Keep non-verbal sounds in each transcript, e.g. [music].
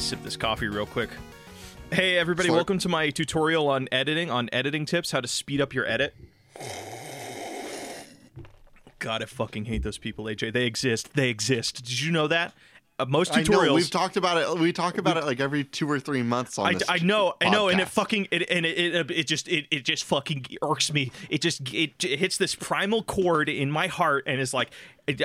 All right, let me sip this coffee real quick. Hey, everybody, Slurp. welcome to my tutorial on editing, on editing tips, how to speed up your edit. God, I fucking hate those people, AJ. They exist. They exist. Did you know that? Uh, most I tutorials. know we've talked about it. We talk about it like every two or three months on I, this. I know, I know, and it fucking it and it, it, it just it, it just fucking irks me. It just it, it hits this primal chord in my heart, and is like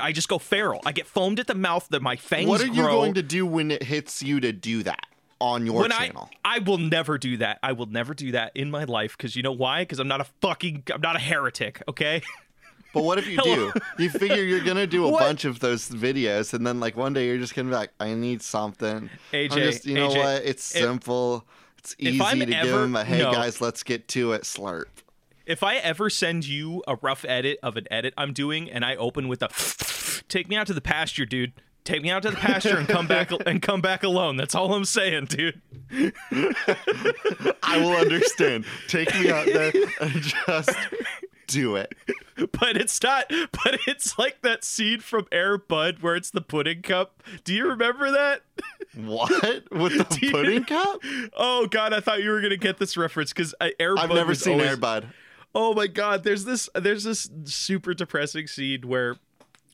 I just go feral. I get foamed at the mouth. That my fangs What are you grow. going to do when it hits you to do that on your when channel? I I will never do that. I will never do that in my life because you know why? Because I'm not a fucking I'm not a heretic. Okay. [laughs] But what if you do? You figure you're gonna do a [laughs] What? bunch of those videos, and then like one day you're just gonna be like, I need something. I'm AJ, just, you know AJ, what? It's if- simple. It's easy I'm to give ever- them a hey no. guys, let's get to it. Slurp. If I ever send you a rough edit of an edit I'm doing and I open with a take me out to the pasture, dude. Take me out to the pasture and come back and come back alone. That's all I'm saying, dude. I will understand. Take me out there and just do it. But it's not but it's like that scene from Air Bud where it's the pudding cup. Do you remember that? What with the [laughs] you- pudding cup? Oh god, I thought you were going to get this reference cuz Air I've Bud never seen always- Airbud. Oh my god, there's this there's this super depressing scene where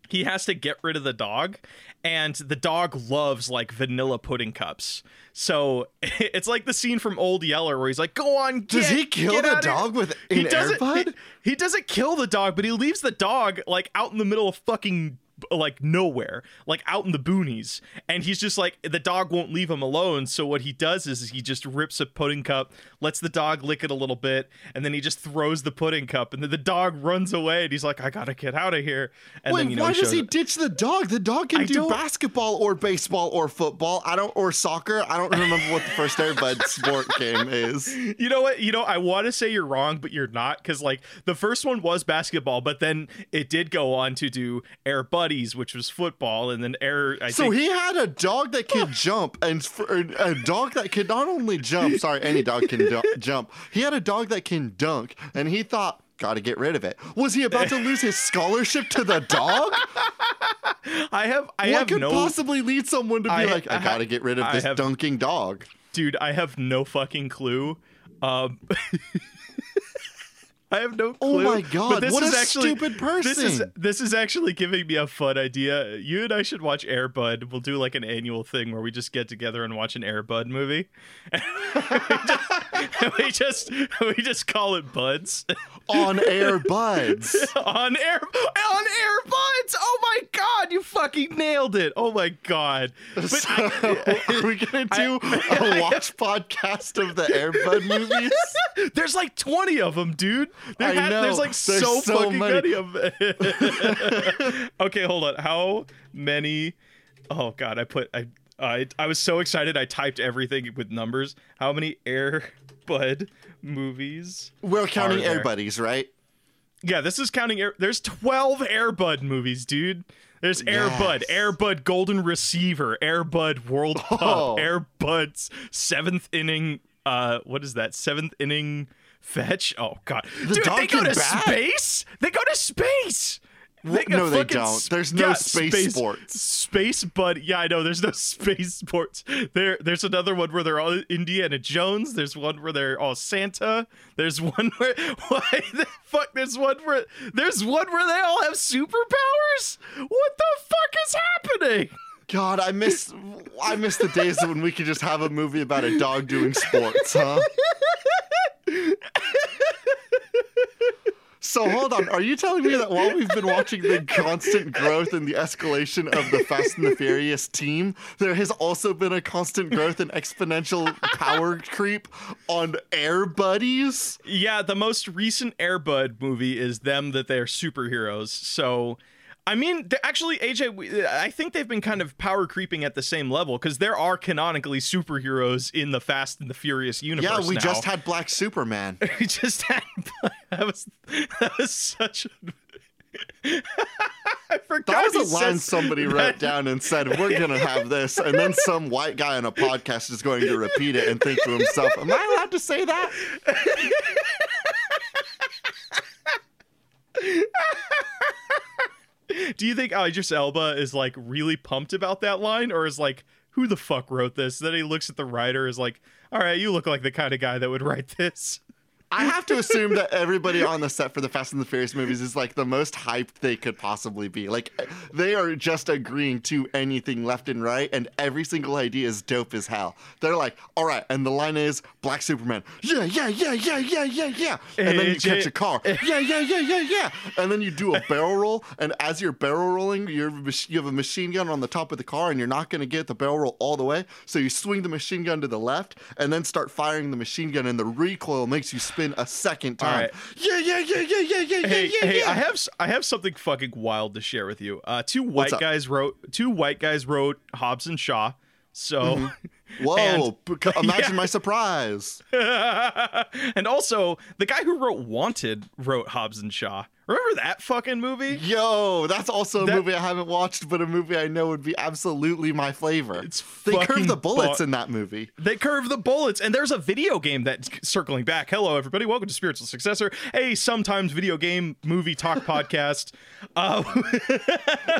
he has to get rid of the dog and the dog loves like vanilla pudding cups. So [laughs] it's like the scene from Old Yeller where he's like, "Go on, get, Does he kill the dog with He an doesn't Airbud? he, he doesn't kill the dog, but he leaves the dog like out in the middle of fucking like nowhere, like out in the boonies. And he's just like the dog won't leave him alone, so what he does is he just rips a pudding cup, lets the dog lick it a little bit, and then he just throws the pudding cup and then the dog runs away and he's like, "I got to get out of here." And Wait, then you know why he does he ditch the dog? The dog can I do basketball or baseball or football. I don't or soccer. I don't remember what the first Airbud [laughs] sport game is. You know what? You know, I want to say you're wrong, but you're not because like the first one was basketball, but then it did go on to do Air Buddies, which was football, and then Air. I So think, he had a dog that could jump, and a dog that could not only jump. Sorry, any dog can [laughs] jump. He had a dog that can dunk, and he thought, "Got to get rid of it." Was he about to lose his scholarship to the dog? [laughs] I have, I what have could no, possibly lead someone to be I- like, "I I got to get rid of I this have- dunking dog"? dude. I have no fucking clue. Um, [laughs] I have no clue. Oh clue. my but God, this what is a actually, stupid This is this is actually giving me a fun idea. You and I should watch Airbud. We'll do like an annual thing where we just get together and watch an Airbud movie. [laughs] we just we just call it Buds On air buds. [laughs] on air on Airbuds. Oh my god, you fucking nailed it. Oh my god. [laughs] But So, I- are we gonna do I- a watch podcast of the Airbud movies? There's like 20 of them, dude. [laughs] There I ha- know. There's like There's so, so fucking many. many of them. [laughs] okay, hold on. How many? Oh god, I put I I I was so excited. I typed everything with numbers. How many Air Bud movies? We're counting Air Buddies, right? Yeah, this is counting Air. There's 12 Air Bud movies, dude. There's Air Bud, Air Bud Golden Receiver, Air Bud World [laughs] Cup, Oh. Air Bud's seventh inning. Uh, what is that? Seventh inning fetch. Oh god, The dude, dog they go to bat? space. They go to space. Go no, they don't. There's no yeah, space sports. Space but Yeah, I know. There's no [laughs] space sports. There, there's another one where they're all Indiana Jones. There's one where they're all Santa. There's [laughs] one where why the fuck? There's one where there's one where they all have superpowers. What the fuck is happening? God, I miss I miss the days when we could just have a movie about a dog doing sports, huh? [laughs] So hold on, are you telling me that while we've been watching the constant growth and the escalation of the Fast and the Furious team, there has also been a constant growth and exponential power creep on Air Buddies? Yeah, the most recent Air Bud movie is them that they're superheroes. So, I mean, actually, AJ, I think they've been kind of power creeping at the same level because there are canonically superheroes in the Fast and the Furious universe. Yeah, we now. just had Black Superman. [laughs] we just had [laughs] that was that was such. A, [laughs] I forgot. That was a line somebody that- wrote down and said, We're going to have this. And then some white guy on a podcast is going to repeat it and think to himself, Am I allowed to say that? Do you think Idris Elba is like really pumped about that line, or is like who the fuck wrote this? Then he looks at the writer, is like, all right, you look like the kind of guy that would write this. I have to assume that everybody [laughs] on the set for the Fast and the Furious movies is like the most hyped they could possibly be. Like they are just agreeing to anything left and right, and every single idea is dope as hell. They're like, all right, and the line is Black Superman. Yeah, yeah, yeah, yeah, yeah, yeah, yeah. And then you catch a car. Yeah, yeah, yeah, yeah, yeah. And then you do a barrel roll, and as you're barrel rolling, you're you have a machine gun on the top of the car, and you're not gonna get the barrel roll all the way. So you swing the machine gun to the left, and then start firing the machine gun, and the recoil makes you spin a second time. right. Yeah, yeah, yeah, yeah, yeah, yeah, hey, yeah, yeah, hey, yeah. I have I have something fucking wild to share with you. Uh, two white guys wrote two white guys wrote Hobbs and Shaw. So, [laughs] Whoa! and- [laughs] beca- [laughs] imagine Yeah. my surprise. and also the guy who wrote Wanted wrote Hobbs and Shaw. Remember that fucking movie? Yo, that's also a That- movie I haven't watched, but a movie I know would be absolutely my flavor. It's they curve the bullets bu- in that movie. They curve the bullets, and there's a video game that's circling back. Hello, everybody. Welcome to Spiritual Successor, a sometimes video game movie talk [laughs] podcast. Uh, [laughs]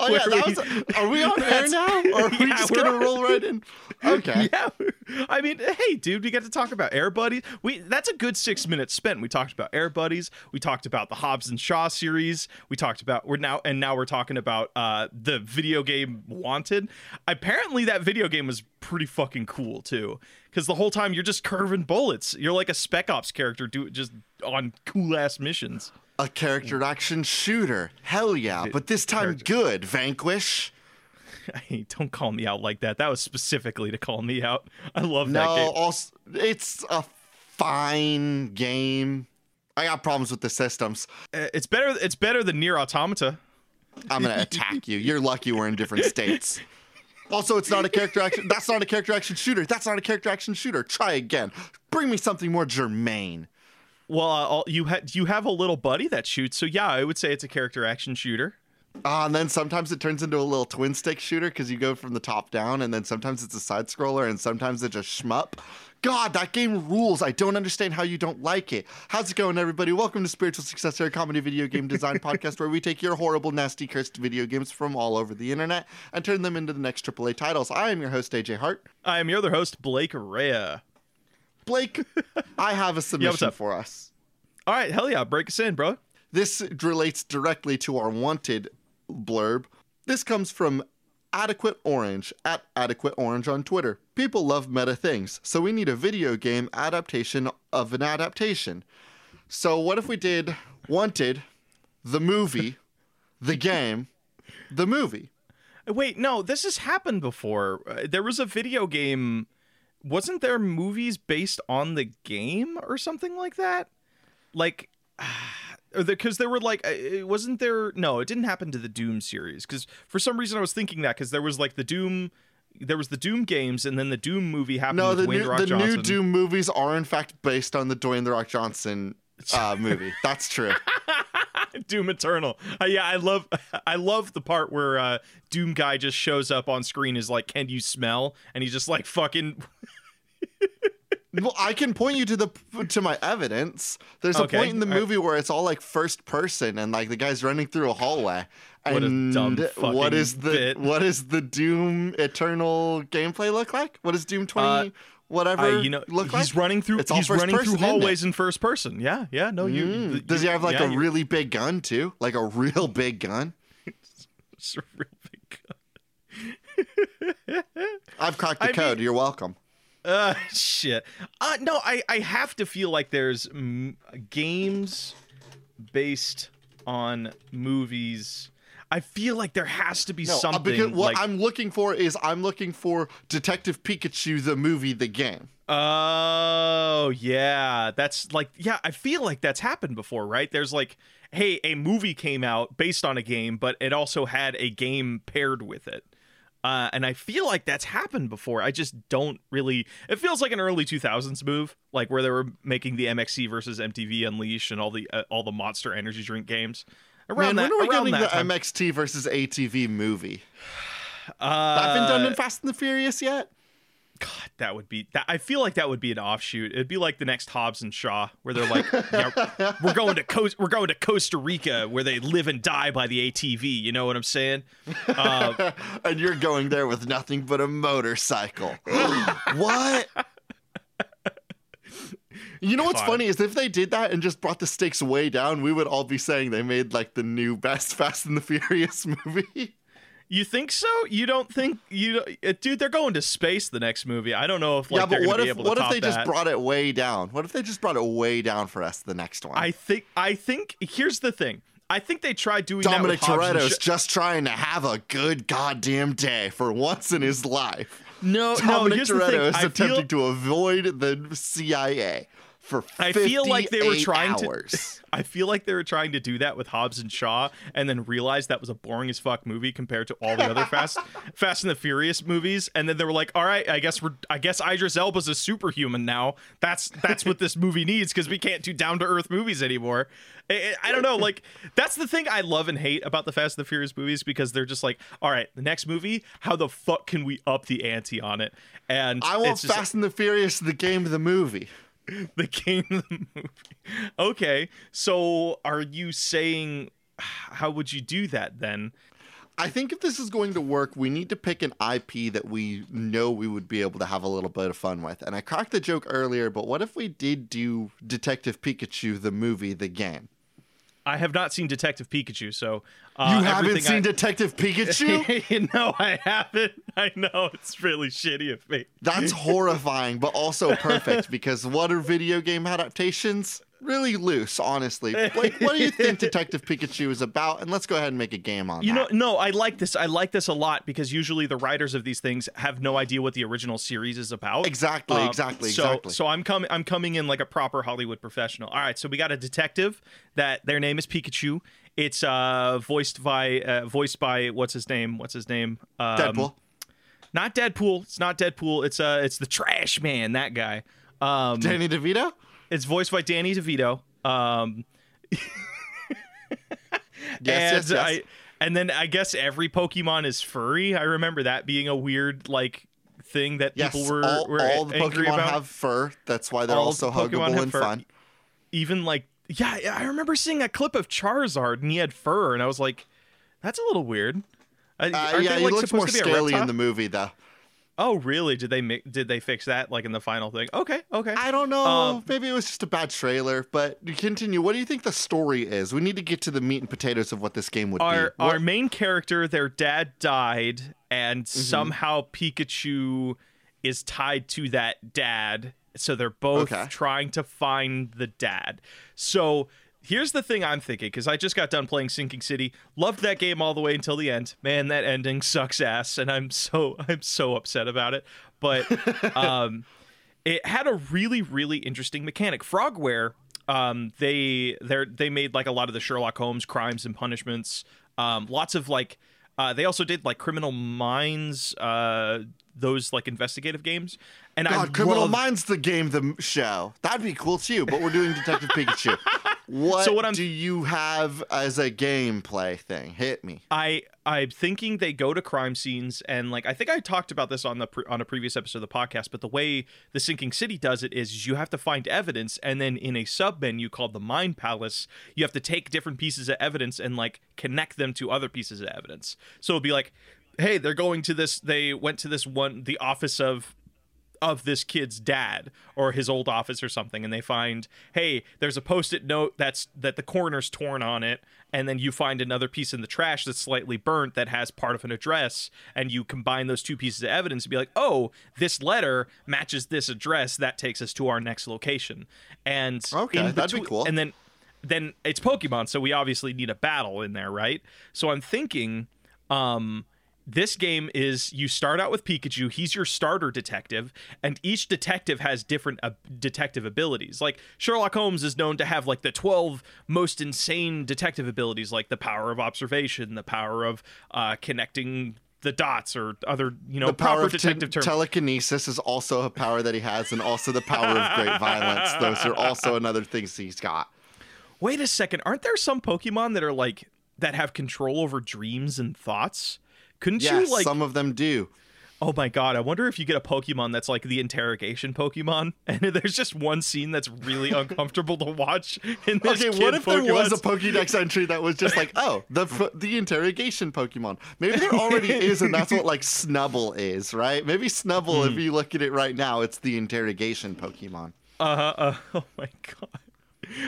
Oh yeah, that we- was, are we on air now, or are we [laughs] Yeah, just gonna on. roll right in? Okay. yeah, I mean, hey, dude, we got to talk about Air Buddies. We that's a good six minutes spent. We talked about Air Buddies. We talked about the Hobbs and Shaw series. We talked about we're now and now we're talking about uh, the video game Wanted. Apparently, that video game was pretty fucking cool too. Because the whole time you're just curving bullets. You're like a Spec Ops character, do just on cool ass missions. A character action shooter. Hell yeah! But this time good. Vanquish. [laughs] Hey, don't call me out like that. That was specifically to call me out. I love No, that game. also it's a fine game. I got problems with the systems. Uh, It's better. It's better than Nier Automata. I'm gonna attack you. You're lucky we're in different states. Also, it's not a character action. That's not a character action shooter. That's not a character action shooter. Try again. Bring me something more germane. Well, uh, you had you have a little buddy that shoots, so yeah, I would say it's a character action shooter. Uh, and then sometimes it turns into a little twin stick shooter because you go from the top down, and then sometimes it's a side scroller, and sometimes it's a shmup. God, that game rules. I don't understand how you don't like it. How's it going, everybody? Welcome to Spiritual Successor, a comedy video game design [laughs] podcast where we take your horrible, nasty, cursed video games from all over the internet and turn them into the next AAA titles. I am your host, AJ Hart. I am your other host, Blake Rea. Blake, I have a [laughs] submission up? for us. All right, hell yeah, break us in, bro. This relates directly to our wanted blurb. This comes from Adequate Orange at Adequate Orange on Twitter. People love meta things, so we need a video game adaptation of an adaptation. So what if we did Wanted, the movie, [laughs] the game, the movie? Wait, no, this has happened before. Uh, there was a video game. Wasn't there movies based on the game or something like that? Like, [sighs] because there were like, wasn't there? No, it didn't happen to the Doom series. Because for some reason I was thinking that because there was like the Doom, there was the Doom games, and then the Doom movie happened No, with the new The Rock the Johnson. new Doom movies are in fact based on the Dwayne the Rock Johnson uh, movie. [laughs] That's true. [laughs] Doom Eternal. Uh, yeah, I love I love the part where uh, Doom guy just shows up on screen is like, "Can you smell?" and he's just like fucking [laughs] Well, I can point you to the to my evidence. There's a point in the right. movie where it's all like first person and like the guy's running through a hallway. What a And what is the bit. what does the Doom Eternal gameplay look like? What does Doom 20 whatever Uh, you know, look he's like? running through. It's all he's first running person, through hallways in first person. Yeah, yeah. No, you. Mm. you- Does he have like yeah, a you- really big gun too? Like a real big gun? [laughs] it's a real big gun. I've cracked the [laughs] I code. mean- You're welcome. Uh, [laughs] shit. Uh, no, I I have to feel like there's mm, games based on movies. I feel like there has to be No, uh, something. because what like, I'm looking for is I'm looking for Detective Pikachu the movie the game. Oh, yeah. That's like, yeah, I feel like that's happened before, right? There's like, hey, a movie came out based on a game, but it also had a game paired with it. Uh, and I feel like that's happened before. I just don't really. It feels like an early 2000s move, like where they were making the MXC versus ATV Unleash and all the uh, all the Monster Energy drink games. Around Man, that, when are we getting the time. MXT versus ATV movie? uh, That been done in Fast and the Furious yet? That would be that. I feel like that would be an offshoot. It'd be like the next Hobbs and Shaw, where they're like, [laughs] yeah, "We're going to Co- we're going to Costa Rica, where they live and die by the ATV." You know what I'm saying? Uh, [laughs] and you're going there with nothing but a motorcycle. [laughs] what? You know what's funny is if they did that and just brought the stakes way down, we would all be saying they made like the new best Fast and the Furious movie. You think so? You don't think you, uh, dude? They're going to space the next movie. I don't know if like yeah, but what if what if they just brought it way down? What if they just brought it way down for us the next one? I think I think here's the thing. I think they tried doing Dominic that with Toretto's Shaw- just trying to have a good goddamn day for once in his life. No, no. Dominic the Toretto thing. is I feel, attempting to avoid the CIA for I feel like they were 58 trying to- [laughs] I feel like they were trying to do that with Hobbs and Shaw, and then realized that was a boring as fuck movie compared to all the other Fast, [laughs] Fast and the Furious movies. And then they were like, "All right, I guess we're, I guess Idris Elba's a superhuman now. That's that's what this movie needs because we can't do down to earth movies anymore." I, I don't know, like that's the thing I love and hate about the Fast and the Furious movies because they're just like, "All right, the next movie, how the fuck can we up the ante on it?" And I want Fast and the Furious, the game, of the movie. [laughs] the game the movie. Okay, so are you saying how would you do that then? I think if this is going to work, we need to pick an IP that we know we would be able to have a little bit of fun with. And I cracked the joke earlier, but what if we did do Detective Pikachu, the movie, the game? I have not seen Detective Pikachu, so uh, you haven't seen I- Detective Pikachu? [laughs] no, I haven't. I know it's really shitty of me. That's horrifying, but also perfect because what are video game adaptations? Really loose, honestly. Like, what do you think [laughs] Detective Pikachu is about? And let's go ahead and make a game on it. You know, that. no, I like this. I like this a lot because usually the writers of these things have no idea what the original series is about. Exactly, Um, exactly, so, exactly. So I'm coming. I'm coming in like a proper Hollywood professional. All right. So we got a detective that their name is Pikachu. It's uh voiced by uh, voiced by what's his name? What's his name? Um, Deadpool. Not Deadpool. It's not Deadpool. It's uh it's the Trash Man. That guy. Um, Danny DeVito? It's voiced by Danny DeVito. Um, [laughs] Yes, and yes, yes. I and then I guess every Pokemon is furry. I remember that being a weird like thing that yes, people were all, were all the angry Pokemon about. have fur. That's why they're All also Pokemon huggable and fur. fun. Even like yeah, I remember seeing a clip of Charizard and he had fur, and I was like, that's a little weird. Uh, yeah, they, he like, looks supposed more to be a scaly in the movie, though. Oh, really? Did they make? Did they fix that like in the final thing? Okay, okay. I don't know. Um, Maybe it was just a bad trailer. But continue. What do you think the story is? We need to get to the meat and potatoes of what this game would our be. What- our main character, their dad died, and Mm-hmm. somehow Pikachu is tied to that dad. So they're both Okay. trying to find the dad. So here's the thing I'm thinking because I just got done playing Sinking City. Loved that game all the way until the end. Man, that ending sucks ass, and I'm so [laughs] I'm so upset about it. But [laughs] um, it had a really really interesting mechanic. Frogware, um, they they they made like a lot of the Sherlock Holmes crimes and punishments. Um, lots of like uh, they also did like Criminal Minds, uh, those like investigative games. And I God, Criminal love- Minds, the game, the show. That'd be cool too. But we're doing Detective Pikachu. [laughs] What, So what I'm- do you have as a gameplay thing? Hit me. I I'm thinking they go to crime scenes and like I think I talked about this on the pre- on a previous episode of the podcast, but the way the Sinking City does it is you have to find evidence and then in a sub menu called the Mind Palace, you have to take different pieces of evidence and like connect them to other pieces of evidence. So it'll be like, hey, they're going to this. They went to this one, the office of of this kid's dad or his old office or something and they find hey there's a post-it note that's that the corner's torn on it and then you find another piece in the trash that's slightly burnt that has part of an address and you combine those two pieces of evidence and be like oh this letter matches this address that takes us to our next location and Okay, in that'd be cool. and then then it's pokemon so we obviously need a battle in there right so i'm thinking um this game is you start out with Pikachu. He's your starter detective, and each detective has different uh, detective abilities. Like Sherlock Holmes is known to have like the 12 most insane detective abilities, like the power of observation, the power of uh, connecting the dots, or other, you know, The power of te- detective terms. telekinesis is also a power that he has, and also the power of great violence. Those are also [laughs] another things he's got. Wait a second. Aren't there some Pokemon that are like, that have control over dreams and thoughts? Couldn't Yes, you like some of them do. Oh my god, I wonder if you get a Pokemon that's like the interrogation Pokemon, [laughs] and there's just one scene that's really [laughs] uncomfortable to watch in this Okay, what if there was a Pokemon's- Pokédex entry that was just like, oh, the the interrogation Pokemon? Maybe there already is, and that's what like Snubbull is, right? Maybe Snubbull, Hmm. if you look at it right now, it's the interrogation Pokemon. Uh-huh, uh [laughs] Oh my god.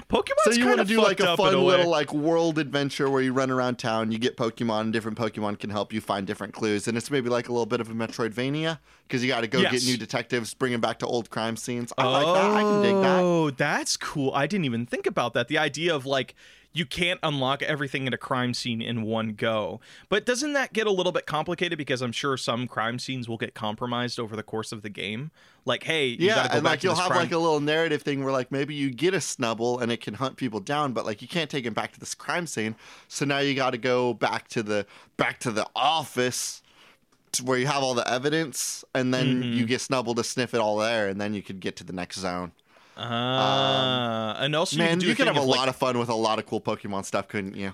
Pokemon's So you want to do like a fun way. little like world adventure where you run around town, you get Pokemon, and different Pokemon can help you find different clues, and it's maybe like a little bit of a Metroidvania because you got to go Yes. get new detectives, bring them back to old crime scenes. I like that. I can dig that. Oh, that's cool. I didn't even think about that. The idea of like you can't unlock everything in a crime scene in one go. But doesn't that get a little bit complicated because I'm sure some crime scenes will get compromised over the course of the game? Like, hey, you Yeah, go and like you'll have crime- like a little narrative thing where like maybe you get a snubbull and it can hunt people down, but like you can't take him back to this crime scene. So now you got to go back to the back to the office where you have all the evidence, and then Mm-hmm. you get snubbull to sniff it all there, and then you could get to the next zone. Ah, and also Man, you, you can could have a of, like, lot of fun with a lot of cool Pokemon stuff, couldn't you?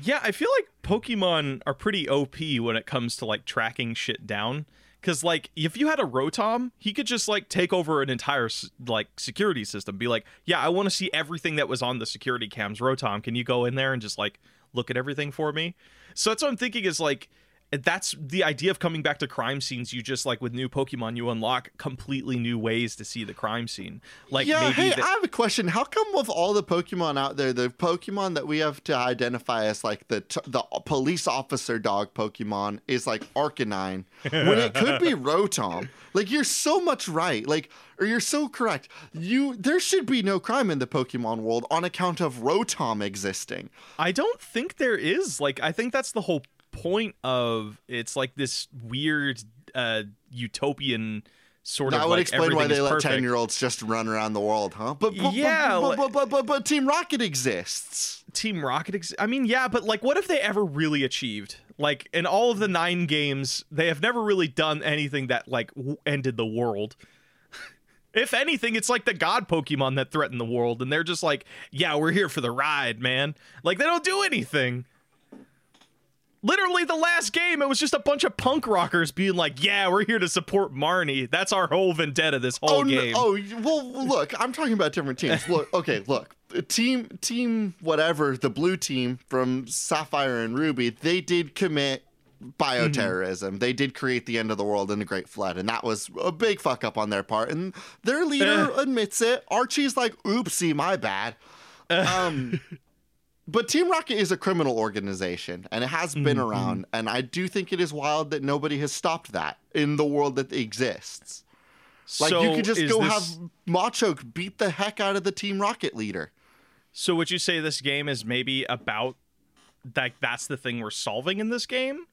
Yeah, I feel like Pokemon are pretty OP when it comes to like tracking shit down. Cause like if you had a Rotom, he could just like take over an entire like security system. Be like, yeah, I want to see everything that was on the security cams. Rotom, can you go in there and just like look at everything for me? So that's what I'm thinking is like that's the idea of coming back to crime scenes. You just like with new Pokemon, you unlock completely new ways to see the crime scene. Like yeah, maybe hey, I have a question. How come with all the Pokemon out there, the Pokemon that we have to identify as like the t- the police officer dog Pokemon is like Arcanine, when it could be [laughs] Rotom? Like you're so much right, like or you're so correct. You there should be no crime in the Pokemon world on account of Rotom existing. I don't think there is. Like, I think that's the whole point of it's like this weird uh utopian sort That of would like explain why they let ten year olds just run around the world, huh? But, but Yeah, but, but, but, but, but Team Rocket exists. Team Rocket. Ex- I mean, yeah, but like, what have they ever really achieved? Like, in all of the nine games, they have never really done anything that like w- ended the world. [laughs] if anything, it's like the god Pokemon that threaten the world, and they're just like, yeah, we're here for the ride, man. Like, they don't do anything. Literally, the last game, it was just a bunch of punk rockers being like, "Yeah, we're here to support Marnie. That's our whole vendetta. This whole oh, game." No, oh, well, look, I'm talking about different teams. Look, [laughs] okay, look, team, team, whatever, the blue team from Sapphire and Ruby, they did commit bioterrorism. They did create the end of the world in the Great Flood, and that was a big fuck up on their part. And their leader admits it. Archie's like, "Oopsie, my bad." [laughs] Um. But Team Rocket is a criminal organization and it has been Mm-hmm. around. And I do think it is wild that nobody has stopped that in the world that exists. Like you could just go this- have Machoke beat the heck out of the Team Rocket leader. So would you say this game is maybe about like that's the thing we're solving in this game?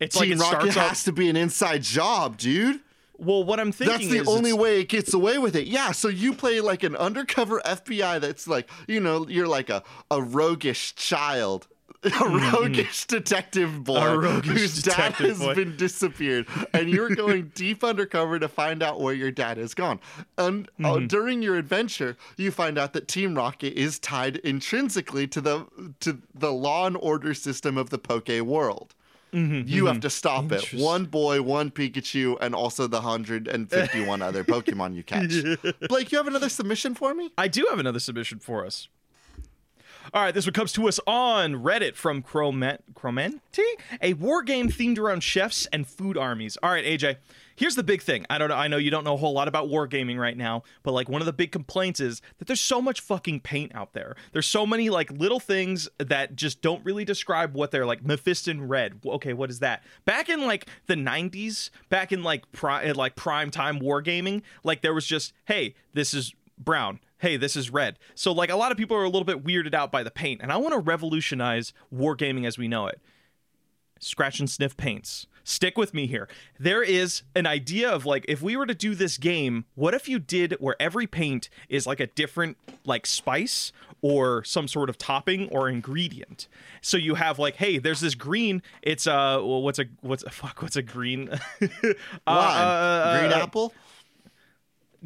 It's like Team it Rocket starts has off. to be an inside job, dude. Well, what I'm thinking is. That's the only it's- way it gets away with it. Yeah, so you play like an undercover FBI that's like, you know, you're like a, a roguish child. [laughs] A roguish detective boy. Roguish whose detective dad has boy. been disappeared, and you're [laughs] going deep undercover to find out where your dad has gone. And uh, Mm-hmm. during your adventure, you find out that Team Rocket is tied intrinsically to the to the law and order system of the Poke world. You have to stop it. Mm-hmm. One boy, one Pikachu, and also the 151 other Pokemon you catch. [laughs] Blake, you have another submission for me? I do have another submission for us. All right, this one comes to us on Reddit from Chromet Chromenti, a war game themed around chefs and food armies. All right, AJ, here's the big thing. I don't know. I know you don't know a whole lot about wargaming right now, but like one of the big complaints is that there's so much fucking paint out there. There's so many like little things that just don't really describe what they're like. Mephiston red. Okay, what is that? Back in like the 90s, back in like pri- like prime time wargaming, like there was just, hey, this is brown. Hey, this is red. So like a lot of people are a little bit weirded out by the paint, and I want to revolutionize wargaming as we know it. Scratch and sniff paints. Stick with me here. There is an idea of like if we were to do this game, what if you did where every paint is like a different like spice or some sort of topping or ingredient. So you have like, hey, there's this green. It's uh, well, what's a what's a [laughs] fuck? What's a green? [laughs] Uh, uh, Green uh, apple?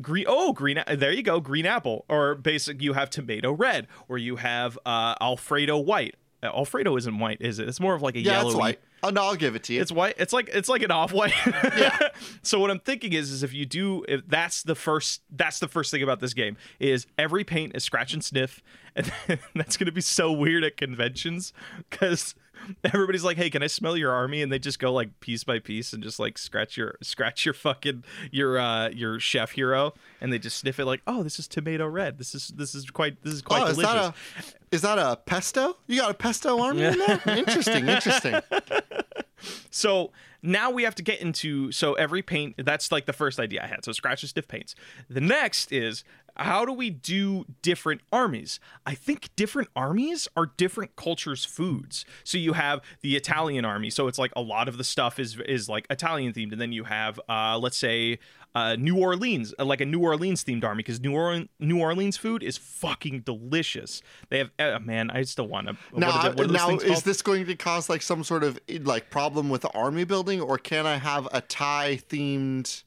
green oh green there you go green apple or basic you have tomato red or you have uh alfredo white alfredo isn't white is it it's more of like a Yeah, yellow it's white. Oh, no, I'll give it to you. It's white. It's like it's like an off white. Yeah. [laughs] so what I'm thinking is, is if you do, if that's the first, that's the first thing about this game is every paint is scratch and sniff, and [laughs] that's gonna be so weird at conventions because [laughs] everybody's like, "Hey, can I smell your army?" And they just go like piece by piece and just like scratch your [laughs] scratch your fucking your uh your chef hero, and they just sniff it like, "Oh, this is tomato red. This is this is quite this is quite oh, is delicious." that a is that a pesto? You got a pesto [laughs] army in there? Interesting, interesting. So now we have to get into so every paint that's like the first idea I had. So scratch and stiff paints. The next is how do we do different armies? I think different armies are different cultures' foods. So you have the Italian army, so it's like a lot of the stuff is is like Italian themed, and then you have uh, let's say uh, New Orleans, uh, like a New Orleans themed army, because New Orleans New Orleans food is fucking delicious. They have uh, man, I still want to. Now, now is this going to cause like some sort of like problem with the army building, or can I have a Thai themed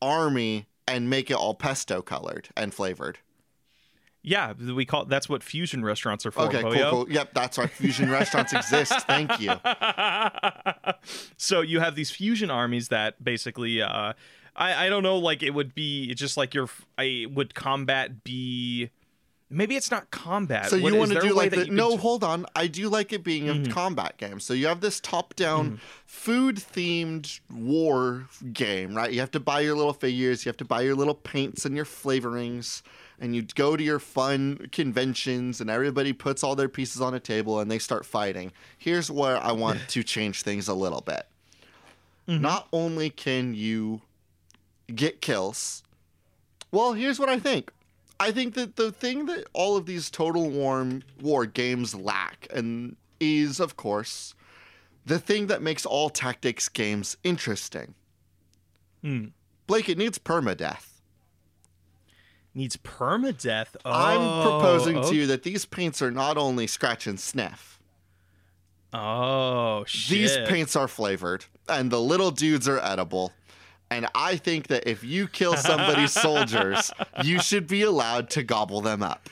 army and make it all pesto colored and flavored? Yeah, we call that's what fusion restaurants are for. Okay, cool, cool. Yep, that's why fusion restaurants exist. [laughs] Thank you. so you have these fusion armies that basically, uh, I I don't know, like it would be just like your I would combat be. Maybe it's not combat. So What- you want to do like the, no? could- Hold on, I do like it being a Mhm. combat game. So you have this top-down Mm-hmm. food-themed war game, right? You have to buy your little figures, you have to buy your little paints and your flavorings, and you go to your fun conventions, and everybody puts all their pieces on a table and they start fighting. Here's where I want [laughs] to change things a little bit. Mhm. Not only can you get kills, well, here's what I think. I think that the thing that all of these Total War war games lack, and is of course the thing that makes all tactics games interesting. Hmm. Blake, it needs permadeath. needs permadeath. Oh, I'm proposing okay. to you that these paints are not only scratch and sniff. Oh shit! These paints are flavored, and the little dudes are edible. And I think that if you kill somebody's soldiers, you should be allowed to gobble them up.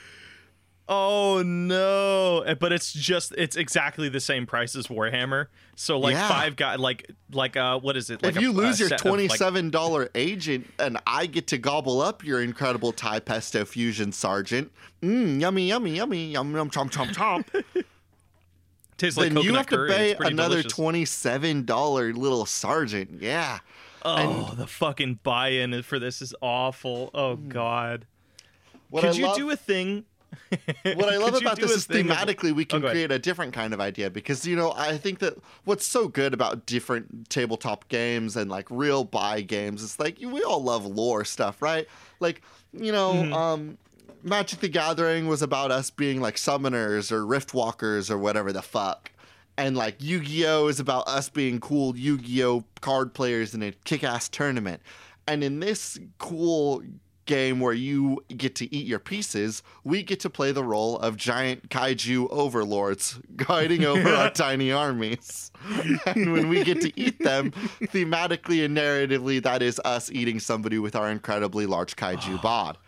Oh no! Eh, But it's just it's exactly the same price as Warhammer. So like Yeah. five guy like like uh what is it? Like if you a- lose a your like- twenty-seven dollar agent and I get to gobble up your incredible Thai pesto fusion sergeant, mmm, yummy, yummy, yummy, yum, yum, chomp, chomp, chomp. tastes like then you coconut have to pay another delicious. twenty-seven dollar little sergeant. Yeah. Oh, the fucking buy-in for this is awful. Oh god. What Could you love- do a thing? [laughs] what I love about this is thematically we can Oh, create a different kind of idea because you know I think that what's so good about different tabletop games and like real buy games is like we all love lore stuff, right? Like you know, Mhm. um, Magic the Gathering was about us being like summoners or rift walkers or whatever the fuck. And like Yu-Gi-Oh is about us being cool Yu-Gi-Oh card players in a kick-ass tournament. And in this cool game where you get to eat your pieces, we get to play the role of giant kaiju overlords [laughs] guiding over our [laughs] tiny armies. [laughs] And when we get to eat them, thematically and narratively, that is us eating somebody with our incredibly large kaiju [sighs] bod.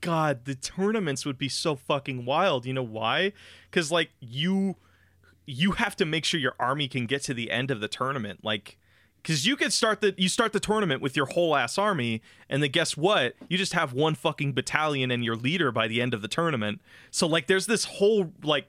God, the tournaments would be so fucking wild. You know why? Because like you, you have to make sure your army can get to the end of the tournament. Like, because you could start the you start the tournament with your whole ass army, and then guess what? You just have one fucking battalion and your leader by the end of the tournament. So like, there's this whole like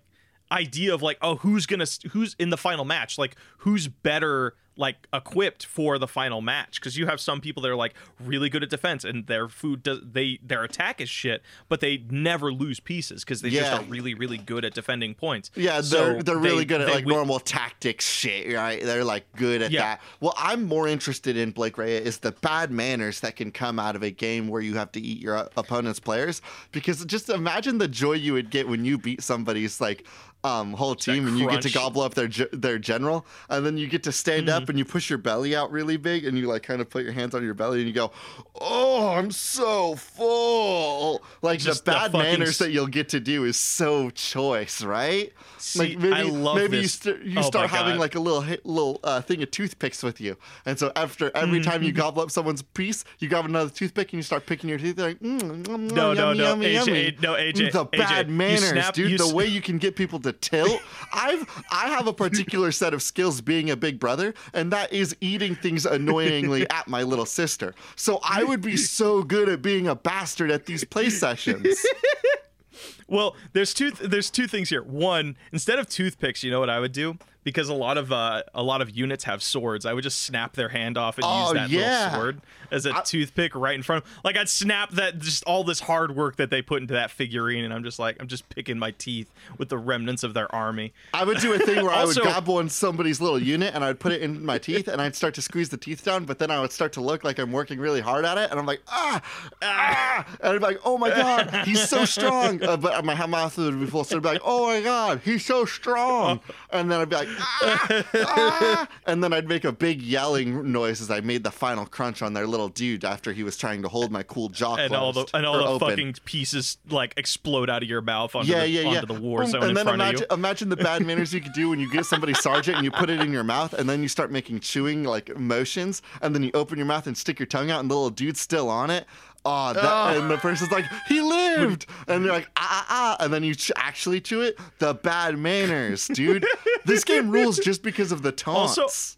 idea of like, oh, who's gonna who's in the final match? Like, who's better? Like equipped for the final match because you have some people that are like really good at defense and their food does they their attack is shit but they never lose pieces because they just are really really good at defending points Yeah, So they're they're really they- good at like win- normal tactics shit, right? They're like good at Yeah. that. well I'm more interested in, Blake Ray, is the bad manners that can come out of a game where you have to eat your opponent's players. Because just imagine the joy you would get when you beat somebody's like um, whole team and you get to gobble up their their general, and then you get to stand Mm-hmm. up up and you push your belly out really big and you like kind of put your hands on your belly and you go, "Oh, I'm so full." Like Just the the bad fucking manners that you'll get to do is so choice, right? See, like maybe I love maybe you, st- you Oh start having God. like a little little uh, thing of toothpicks with you, and so after every time Mm-hmm. you gobble up someone's piece, you grab another toothpick and you start picking your teeth. They're like, mm, mm, mm, No, no, yummy, no, yummy, AJ, yummy. no, AJ, The AJ, bad you manners, snap- dude. you the way you can get people to tilt. [laughs] I've I have a particular set of skills being a big brother, and that is eating things annoyingly [laughs] at my little sister. So I would be so good at being a bastard at these play sessions. [laughs] Well, there's two there's two things here. One, instead of toothpicks, you know what I would do? Because a lot of uh, a lot of units have swords. I would just snap their hand off and Oh, use that yeah. little sword as a toothpick right in front. Of, like I'd snap that just all this hard work that they put into that figurine, and I'm just like I'm just picking my teeth with the remnants of their army. I would do a thing where I would [laughs] Also- grab one somebody's little unit and I'd put it in my teeth and I'd start to squeeze the teeth down, but then I would start to look like I'm working really hard at it, and I'm like ah ah, and I'd be like, oh my god, he's so strong, uh, but my mouth would be full, so I'd be like, oh my god, he's so strong, and then I'd be like ah ah, and then I'd make a big yelling noise as I made the final crunch on their little dude after he was trying to hold my cool jaw And all the and all the open. fucking pieces like explode out of your mouth onto yeah, the, yeah, yeah. onto the war Um, zone and in then front imagine, of you. imagine the bad manners you could do when you get somebody sergeant and you put it in your mouth, and then you start making chewing like motions, and then you open your mouth and stick your tongue out, and the little dude's still on it. Oh, that, Oh. and the person's like, he lived, [laughs] and you're like, ah, ah, ah, and then you ch- actually chew it. The bad manners, dude. this game rules just because of the taunts. Also-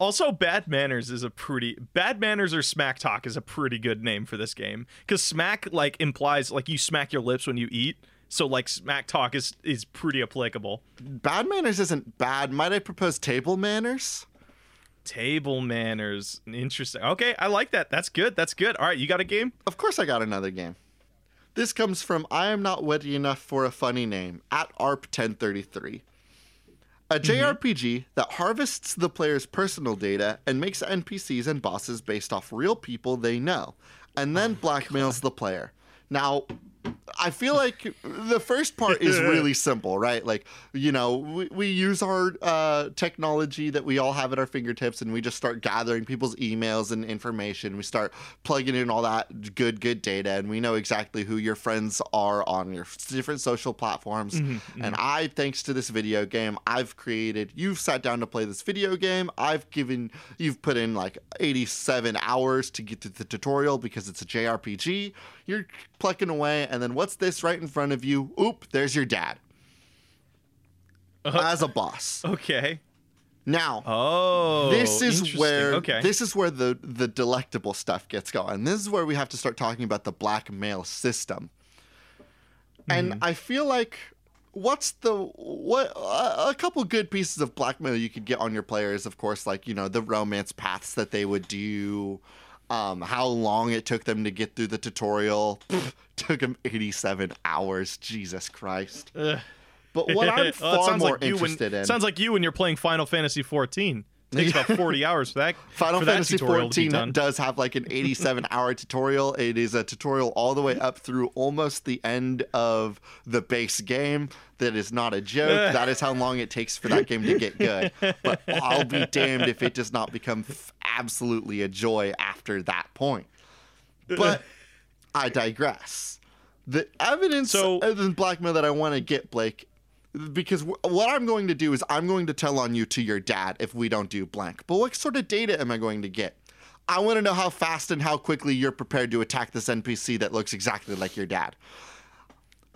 Also, bad manners is a pretty bad manners or smack talk is a pretty good name for this game because smack like implies like you smack your lips when you eat. So like smack talk is is pretty applicable. bad manners isn't bad. Might I propose table manners? Table manners, interesting. Okay, I like that. That's good. That's good. All right, you got a game? Of course, I got another game. This comes from I am not witty enough for a funny name at ARP1033. A mm-hmm. JRPG that harvests the player's personal data and makes NPCs and bosses based off real people they know, and oh then blackmails the player. Now, I feel like the first part is [laughs] really simple, right? Like, you know, we, we use our uh, technology that we all have at our fingertips and we just start gathering people's emails and information. We start plugging in all that good, good data and we know exactly who your friends are on your different social platforms. And I, thanks to this video game, I've created, you've sat down to play this video game. I've given, you've put in like 87 hours to get to the tutorial because it's a JRPG. You're plucking away, and then what's this right in front of you? Oop, there's your dad. As a boss. Okay. Now, Oh, this is where okay. this is where the the delectable stuff gets going. This is where we have to start talking about the blackmail system. And Mm-hmm. I feel like what's the what a couple good pieces of blackmail you could get on your players of course like you know the romance paths that they would do um, how long it took them to get through the tutorial took them 87 hours jesus christ Ugh. but what i'm [laughs] Well, far sounds more like you when, interested in Sounds like you when you're playing Final Fantasy 14. Takes [laughs] about 40 hours for that. Final for that Fantasy tutorial to be 14 does have like an 87 [laughs] hour tutorial. It is a tutorial all the way up through almost the end of the base game. That is not a joke. that is how long it takes for that game to get good. But I'll be damned if it does not become f- absolutely a joy after that point. But I digress. The evidence So- other than blackmail that I want to get, Blake, because what I'm going to do is I'm going to tell on you to your dad if we don't do blank. But what sort of data am I going to get? I want to know how fast and how quickly you're prepared to attack this NPC that looks exactly like your dad.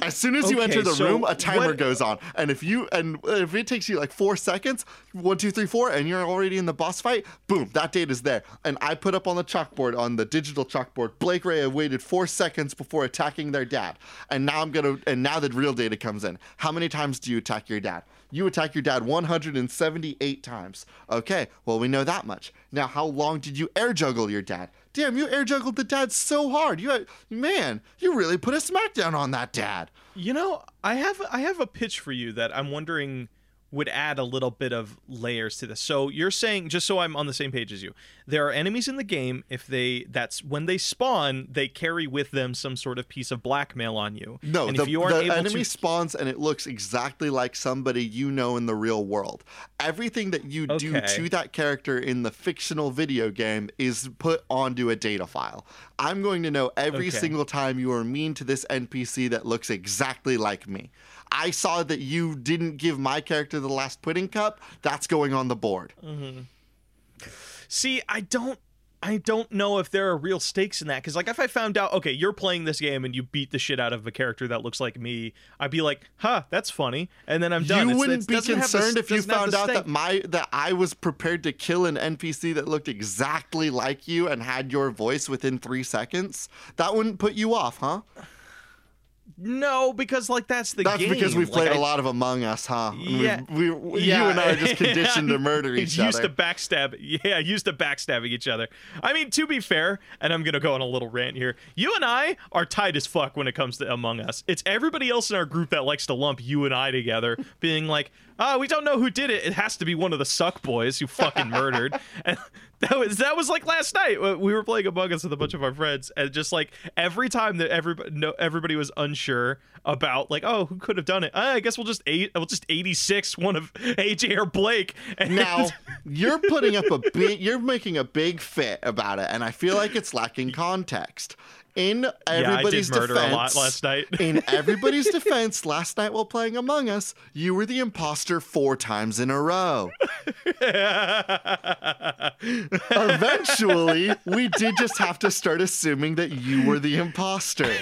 As soon as you Okay, enter the so room, a timer what- goes on, and if you and if it takes you like four seconds, one, two, three, four, and you're already in the boss fight, boom, that date is there. And I put up on the chalkboard, on the digital chalkboard, Blake Ray waited four seconds before attacking their dad, and now I'm gonna, and now the real data comes in. How many times do you attack your dad? You attack your dad 178 times. Okay, well we know that much. Now, how long did you air juggle your dad? Damn, you air juggled the dad so hard. You, man, you really put a smackdown on that dad. You know, I have I have a pitch for you that I'm wondering would add a little bit of layers to this. So you're saying just so I'm on the same page as you. There are enemies in the game if they that's when they spawn, they carry with them some sort of piece of blackmail on you. No, and the, if you aren't the enemy to spawns and it looks exactly like somebody you know in the real world. Everything that you do to that character in the fictional video game is put onto a data file. I'm going to know every Okay. single time you are mean to this NPC that looks exactly like me. I saw that you didn't give my character the last pudding cup. That's going on the board. Mm-hmm. See, I don't I don't know if there are real stakes in that cuz like if I found out okay, you're playing this game and you beat the shit out of a character that looks like me, I'd be like, "Huh, that's funny." And then I'm done. You It's- wouldn't it be concerned if you found out that my that I was prepared to kill an NPC that looked exactly like you and had your voice within three seconds. That wouldn't put you off, huh? No, because like that's the That's game. because we've Like, played I- a lot of Among Us, huh? And Yeah. we, we, Yeah. you and I are just [laughs] conditioned to murder each used other. Used to backstab yeah used to backstabbing each other i mean to be fair and i'm gonna go on a little rant here you and i are tight as fuck when it comes to among us it's everybody else in our group that likes to lump you and i together [laughs] being like oh we don't know who did it it has to be one of the suck boys who fucking murdered [laughs] and that was that was like last night we were playing among us with a bunch of our friends and just like every time that everybody no, everybody was unsure about like oh who could have done it? Uh, i guess we'll just eight we'll just 86 one of [laughs] aj or blake. And [laughs] now you're putting up a big you're making a big fit about it and i feel like it's lacking context in I did everybody's murder a defense lot last night. [laughs] in [laughs] everybody's defense last night while playing among us you were the imposter four times in a row [laughs] eventually we did just have to start assuming that you were the imposter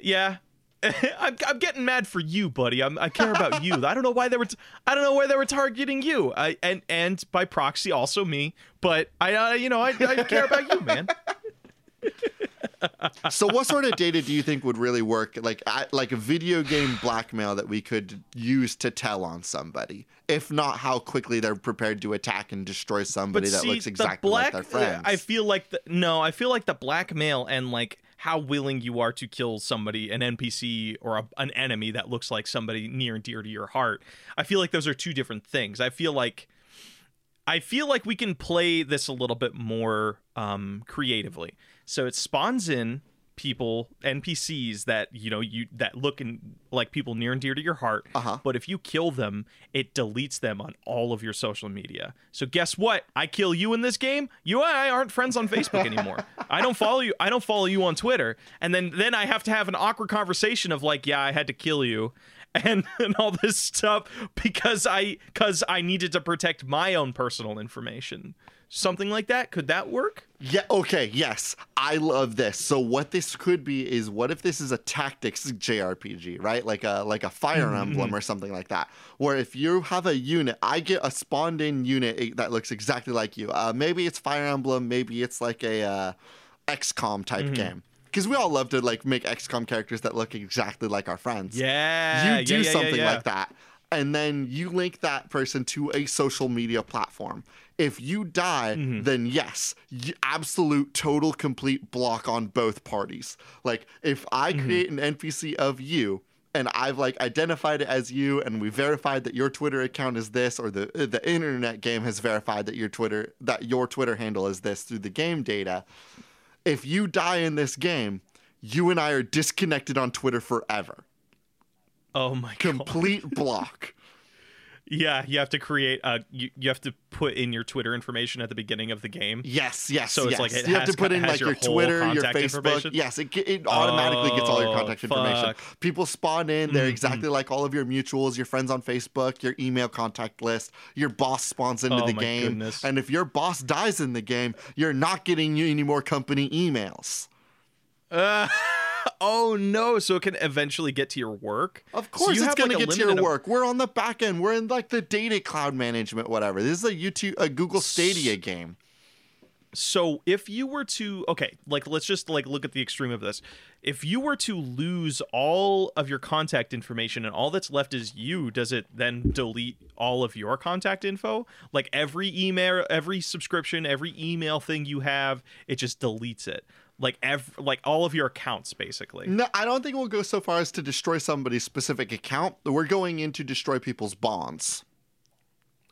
yeah. [laughs] I'm, I'm getting mad for you, buddy. I'm, I care about you. I don't know why they were. T- I don't know why they were targeting you. I, and and by proxy also me. But I, uh, you know, I, I care about you, man. so what sort of data do you think would really work like like a video game blackmail that we could use to tell on somebody if not how quickly they're prepared to attack and destroy somebody that see, looks the exactly black, like their friends I feel like the, no, I feel like the blackmail and like how willing you are to kill somebody, an NPC or a, an enemy that looks like somebody near and dear to your heart. I feel like those are two different things. I feel like I feel like we can play this a little bit more um, creatively. So it spawns in people NPCs that you know you that look and like people near and dear to your heart. Uh-huh. But if you kill them, it deletes them on all of your social media. So guess what? I kill you in this game. You and I aren't friends on Facebook anymore. [laughs] I don't follow you. I don't follow you on Twitter. And then then I have to have an awkward conversation of like, yeah, I had to kill you. [laughs] And, and all this stuff because I because I needed to protect my own personal information. Something like that. Could that work? yeah okay yes i love this so what this could be is what if this is a tactics jrpg right like a like a fire Mm-hmm, emblem or something like that where if you have a unit i get a spawned in unit eh, that looks exactly like you uh, maybe it's fire emblem maybe it's like a uh, xcom type Mm-hmm. game because we all love to like make xcom characters that look exactly like our friends Yeah. you do yeah, yeah, something yeah, yeah. like that and then you link that person to a social media platform if you die Mm-hmm. then yes absolute total complete block on both parties like if i Mm-hmm. create an npc of you and I've like identified it as you, and we verified that your Twitter account is this, or the the internet game has verified that your Twitter that your Twitter handle is this through the game data. If you die in this game, you and I are disconnected on Twitter forever. Oh my god. Complete block. Yeah, you have to create a you, you have to put in your Twitter information at the beginning of the game. Yes, yes, So it's yes. like it you have to put in like your your, Twitter, your Facebook. Yes, it, it automatically gets all your Oh, contact information. People spawn in, they're exactly like all of your mutuals, your friends on Facebook, your email contact list. Your boss spawns into Oh, the game, goodness. and if your boss dies in the game, you're not getting any more company emails. Uh, [laughs] [laughs] oh no! So it can eventually get to your work. Of course, you it's have, going like, to get to your limited- work. We're on the back end. We're in like the data cloud management, whatever. This is a YouTube, a Google Stadia game. So if you were to okay, like let's just like look at the extreme of this. If you were to lose all of your contact information and all that's left is you, does it then delete all of your contact info? Like every email, every subscription, every email thing you have, it just deletes it. Like ev- like all of your accounts basically. No, I don't think we'll go so far as to destroy somebody's specific account. We're going in to destroy people's bonds.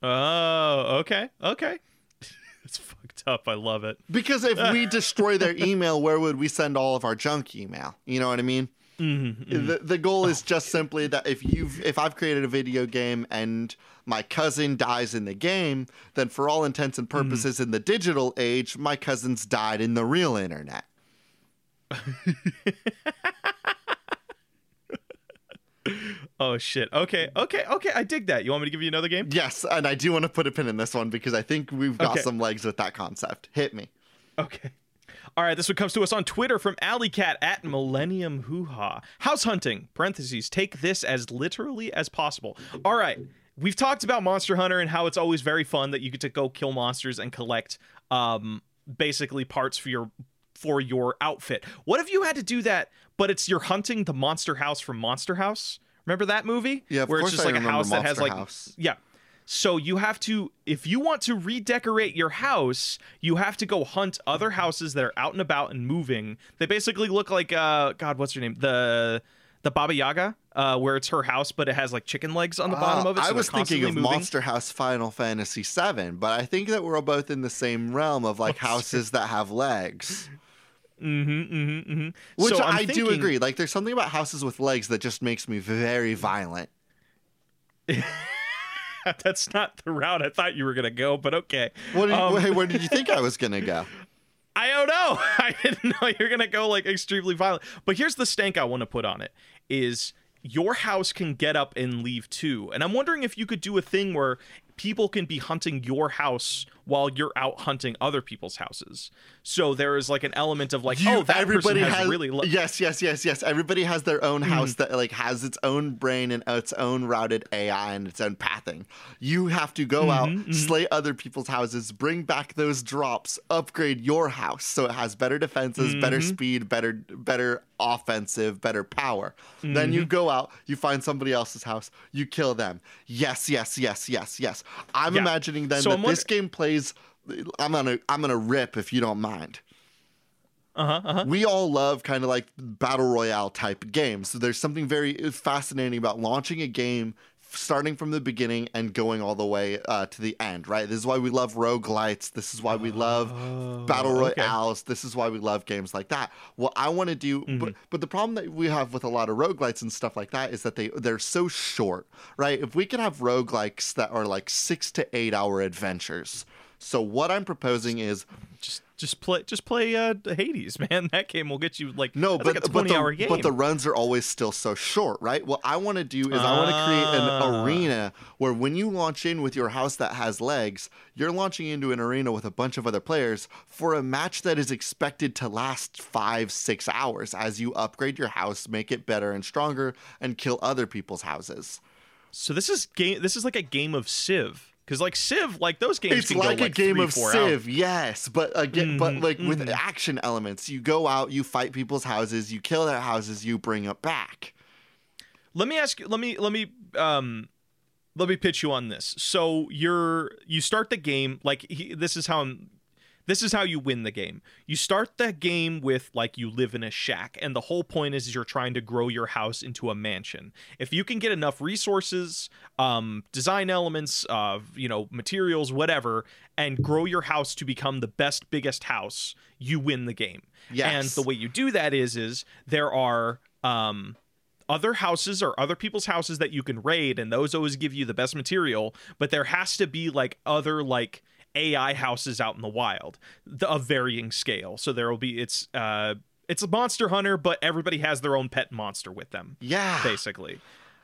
Oh, okay, okay. [laughs] it's fucked up. I love it. Because if we [laughs] destroy their email, where would we send all of our junk email? You know what I mean? Mm-hmm, The, the goal is just simply that if you've if I've created a video game and my cousin dies in the game, then for all intents and purposes in the digital age, my cousin's died in the real internet. [laughs] Oh shit. Okay, okay, okay. I dig that. You want me to give you another game? Yes, and I do want to put a pin in this one because I think we've got Okay. some legs with that concept. Hit me. Okay. All right, this one comes to us on Twitter from Alleycat at Millennium Hoo Ha. House hunting, parentheses, take this as literally as possible. All right, we've talked about Monster Hunter and how it's always very fun that you get to go kill monsters and collect um, basically parts for your for your outfit. What if you had to do that, but it's you're hunting the monster house from Monster House? Remember that movie? Yeah, of Where course it's just I like a house that has Monster like House. yeah. So you have to, if you want to redecorate your house, you have to go hunt other houses that are out and about and moving. They basically look like, uh, God, what's her name? The the Baba Yaga, uh, where it's her house, but it has like chicken legs on the bottom Ah, of it. So I was thinking of moving. Monster House Final Fantasy VII, but I think that we're both in the same realm of like houses that have legs. Mm-hmm, mm-hmm, mm-hmm. Which so I do agree. Like, there's something about houses with legs that just makes me very violent. [laughs] That's not the route I thought you were gonna go, but okay. What did, Um, wait, where did you think I [laughs] was gonna go? I don't know. [laughs] I didn't know you're gonna go like extremely violent. But here's the stank I want to put on it: is your house can get up and leave too. And I'm wondering if you could do a thing where people can be hunting your house while you're out hunting other people's houses. So there is like an element of like, You- oh, that everybody person has, has really. Lo- yes, yes, yes, yes. Everybody has their own Mm-hmm. house that like has its own brain and its own routed AI and its own pathing. You have to go out, Mm-hmm, slay other people's houses, bring back those drops, upgrade your house so it has better defenses, better Mm-hmm. speed, better better offensive, better power. Then you Mm-hmm. go out, you find somebody else's house, you kill them. Yes, yes, yes, yes, yes. I'm Yeah. imagining then So that I'm this wonder- game plays. I'm gonna I'm gonna rip if you don't mind uh-huh, uh-huh. we all love kind of like battle royale type games. So there's something very fascinating about launching a game starting from the beginning and going all the way uh, to the end, right? This is why we love roguelites. This is why we love battle okay. royales. This is why we love games like that. What I want to do, but, but the problem that we have with a lot of roguelites and stuff like that is that they they're so short, right? If we could have roguelikes that are like six to eight hour adventures. So what I'm proposing is Just just play just play uh, Hades, [laughs] man. That game will get you like No, but like a but the, hour game. but the runs are always still so short, right? What I want to do is I want to create Ah. an arena where when you launch in with your house that has legs, you're launching into an arena with a bunch of other players for a match that is expected to last five, six hours as you upgrade your house, make it better and stronger, and kill other people's houses. So this is game. This is like a game of Civ, because like Civ, like those games It's like go a game three, of Civ, hours. yes, but again, but Mhm, like with mhm. action elements. You go out, you fight people's houses, you kill their houses, you bring it back. Let me ask you. Let me let me um, let me pitch you on this. So you're you start the game like he, this is how I'm. This is how you win the game. You start the game with like you live in a shack, and the whole point is you're trying to grow your house into a mansion. If you can get enough resources, um, design elements, uh, you know, materials, whatever, and grow your house to become the best, biggest house, you win the game. And the way you do that is is there are um other houses or other people's houses that you can raid and those always give you the best material but there has to be like other like ai houses out in the wild the, of varying scale so there will be it's uh it's a monster hunter but everybody has their own pet monster with them Yeah. basically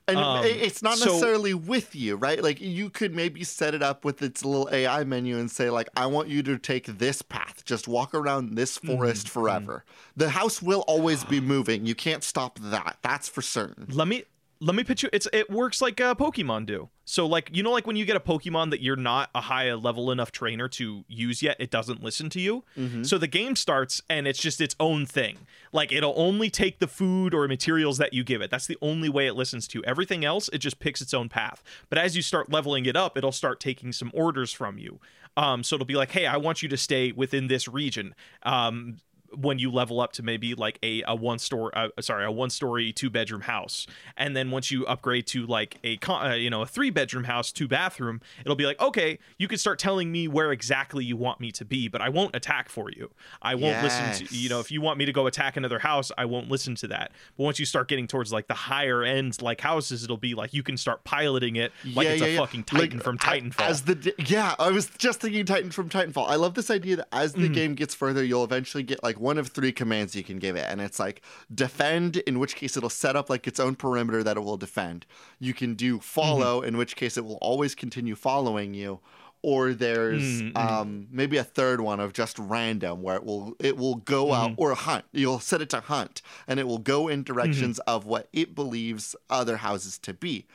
And Um, it's not so- necessarily with you, right? Like you could maybe set it up with its little AI menu and say, like, I want you to take this path. Just walk around this Mm-hmm. forest forever. The house will always be moving. You can't stop that. That's for certain. let me let me pitch you it's it works like uh, pokemon do. So like you know like when you get a pokemon that you're not a high level enough trainer to use yet it doesn't listen to you? So the game starts and it's just its own thing. Like it'll only take the food or materials that you give it. That's the only way it listens to you. Everything else it just picks its own path. But as you start leveling it up it'll start taking some orders from you. Um so it'll be like hey i want you to stay within this region. Um when you level up to maybe like a, a one story uh, sorry a one story two bedroom house. And then once you upgrade to like a con- uh, you know a three bedroom house two bathroom it'll be like okay you can start telling me where exactly you want me to be but i won't attack for you. I won't listen to you know if you want me to go attack another house i won't listen to that. But once you start getting towards like the higher ends like houses it'll be like you can start piloting it like it's a fucking titan Like, from titanfall As the yeah, I was just thinking Titan from Titanfall. I love this idea that as Mm-hmm. the game gets further, you'll eventually get like one of three commands you can give it, and it's like defend, in which case it'll set up like its own perimeter that it will defend. You can do follow, Mm-hmm. in which case it will always continue following you. Or there's Mm-hmm. um, maybe a third one of just random, where it will it will go Mm-hmm. out or hunt. You'll set it to hunt, and it will go in directions Mm-hmm. of what it believes other houses to be.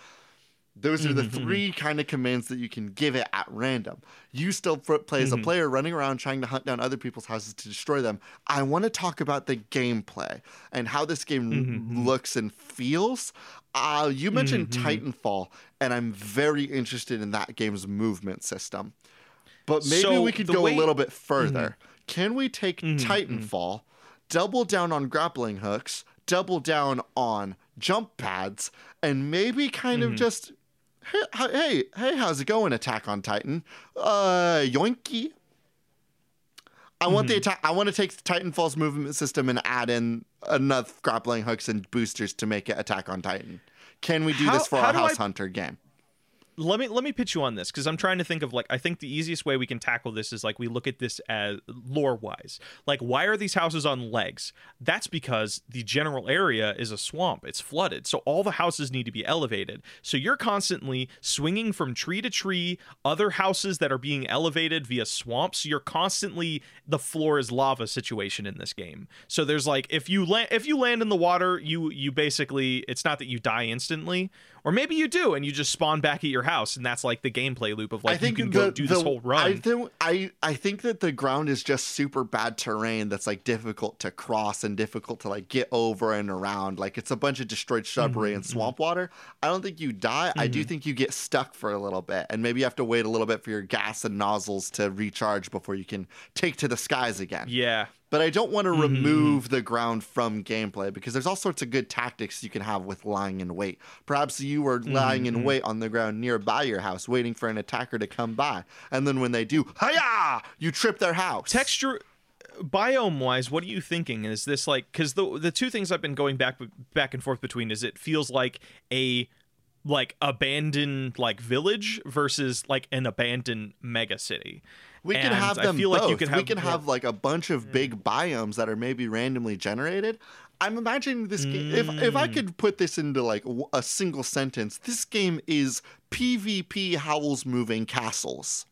Those are the Mm-hmm, three kind of commands that you can give it at random. You still play Mm-hmm. as a player running around trying to hunt down other people's houses to destroy them. I want to talk about the gameplay and how this game Mm-hmm, looks and feels. Uh, you mentioned Titanfall, and I'm very interested in that game's movement system. But maybe So we could go way- Mm-hmm. a little bit further. Can we take Titanfall, double down on grappling hooks, double down on jump pads, and maybe kind Mm-hmm. of just hey, hey, hey, how's it going, Attack on Titan? Uh, yoinky. I want the Mm-hmm. attack. I want to take Titanfall's movement system and add in enough grappling hooks and boosters to make it Attack on Titan. Can we do How- this for our House I- Hunter game? Let me let me pitch you on this because I'm trying to think of like I think the easiest way we can tackle this is like we look at this as lore wise. Like why are these houses on legs? That's because the general area is a swamp. It's flooded. So all the houses need to be elevated. So you're constantly swinging from tree to tree, other houses that are being elevated via swamps. You're constantly the floor is lava situation in this game. So there's like if you land if you land in the water, you you basically it's not that you die instantly or maybe you do and you just spawn back at your house and that's like the gameplay loop of like I think you can go do the- this whole run I think I I think that the ground is just super bad terrain that's like difficult to cross and difficult to like get over and around. Like it's a bunch of destroyed shrubbery Mm-hmm, and swamp water. I don't think you die. I do think you get stuck for a little bit, and maybe you have to wait a little bit for your gas and nozzles to recharge before you can take to the skies again. yeah But I don't want Mm-hmm, to remove the ground from gameplay because there's all sorts of good tactics you can have with lying in wait. Perhaps you were lying Mm-hmm, in wait on the ground nearby your house, waiting for an attacker to come by, and then when they do, hiya! You trip their house. texture biome wise what are you thinking is this like because the the two things i've been going back back and forth between is it feels like a like abandoned like village versus like an abandoned mega city We can And have I them feel both. like you can we have can more- have like a bunch of big biomes that are maybe randomly generated. I'm imagining this game. If if Mm. I could put this into like a single sentence, this game is PvP Howls moving castles.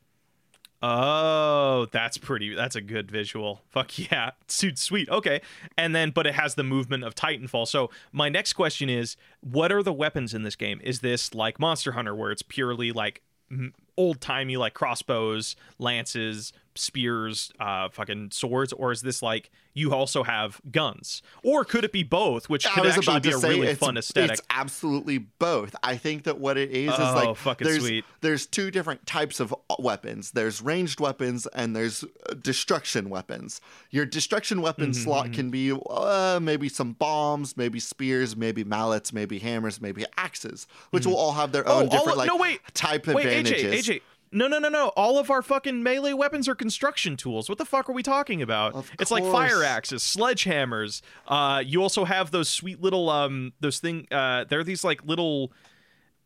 Oh, that's pretty. That's a good visual. Fuck yeah, dude, sweet. Okay, and then but it has the movement of Titanfall. So my next question is, what are the weapons in this game? Is this like Monster Hunter, where it's purely like old timey, like crossbows, lances, spears, uh, fucking swords, or is this like you also have guns, or could it be both? Which could actually be a say really fun aesthetic. It's absolutely both. I think that what it is is Oh, like fucking there's sweet. there's two different types of weapons. There's ranged weapons and there's uh, destruction weapons. Your destruction weapon Mm-hmm, slot can be uh, maybe some bombs, maybe spears, maybe mallets, maybe hammers, maybe axes, which will all have their Oh, own all different of- like no, wait. type Wait, advantages. AJ, AJ. No, no, no, no. All of our fucking melee weapons are construction tools. What the fuck are we talking about? Of it's like fire axes, sledgehammers. Uh, you also have those sweet little um, those thing. Uh, they're these like little.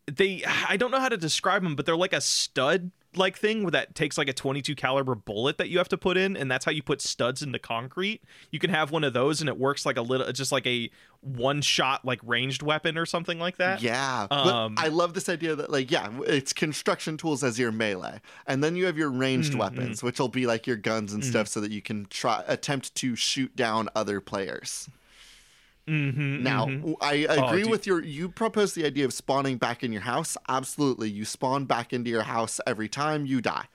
They I don't know how to describe them, but they're like a stud like thing where that takes like a 22 caliber bullet that you have to put in and that's how you put studs into concrete. You can have one of those and it works like a little just like a one shot like ranged weapon or something like that. Yeah, Um, but I love this idea that like yeah, it's construction tools as your melee, and then you have your ranged Mm-hmm, weapons, which will be like your guns and stuff, so that you can try attempt to shoot down other players. Mm-hmm, Now, mm-hmm. I agree dude. with your. You propose the idea of spawning back in your house. Absolutely, you spawn back into your house every time you die.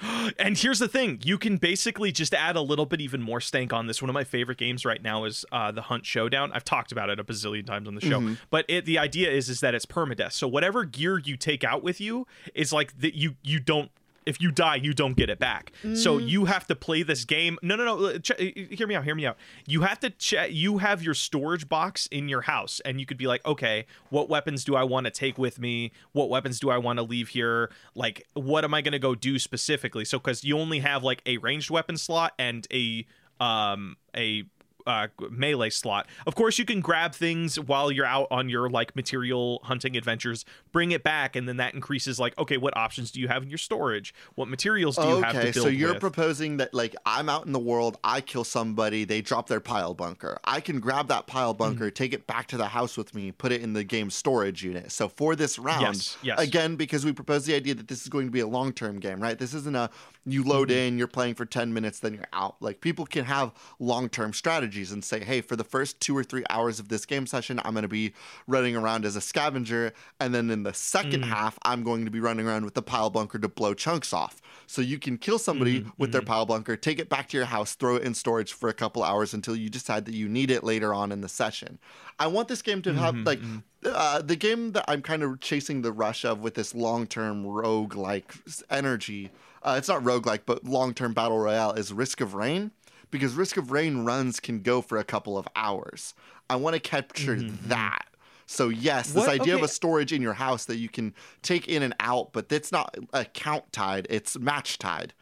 [gasps] And here's the thing: you can basically just add a little bit even more stank on this. One of my favorite games right now is uh, the Hunt Showdown. I've talked about it a bazillion times on the show, but it, the idea is is that it's permadeath. So whatever gear you take out with you is like that you you don't if you die, you don't get it back. Mm. So you have to play this game. No, no, no. Ch- hear me out. Hear me out. You have to. You have your storage box in your house, and you could be like, okay, what weapons do I want to take with me? What weapons do I want to leave here? Like, what am I going to go do specifically? So, because you only have like a ranged weapon slot and a um a uh, melee slot. Of course, you can grab things while you're out on your like material hunting adventures, bring it back, and then that increases like, okay, what options do you have in your storage? What materials do you have to Okay, build so you're with? proposing that like I'm out in the world, I kill somebody, they drop their pile bunker. I can grab that pile Mm-hmm. bunker, take it back to the house with me, put it in the game storage unit. So for this round, Yes, yes. again, because we propose the idea that this is going to be a long-term game, right? This isn't a you load Mm-hmm. in, you're playing for 10 minutes, then you're out. Like people can have long-term strategies and say, hey, for the first two or three hours of this game session, I'm going to be running around as a scavenger, and then in the 2nd mm. half, I'm going to be running around with the pile bunker to blow chunks off. So you can kill somebody mm-hmm, with their mm-hmm. pile bunker, take it back to your house, throw it in storage for a couple hours until you decide that you need it later on in the session. I want this game to have mm-hmm, like uh, the game that I'm kind of chasing the rush of with this long-term rogue-like s- energy. Uh, it's not rogue-like, but long-term battle royale is Risk of Rain because Risk of Rain runs can go for a couple of hours. I want to capture that. So yes, this What- idea of a storage in your house that you can take in and out, but that's not account tied; it's match tied.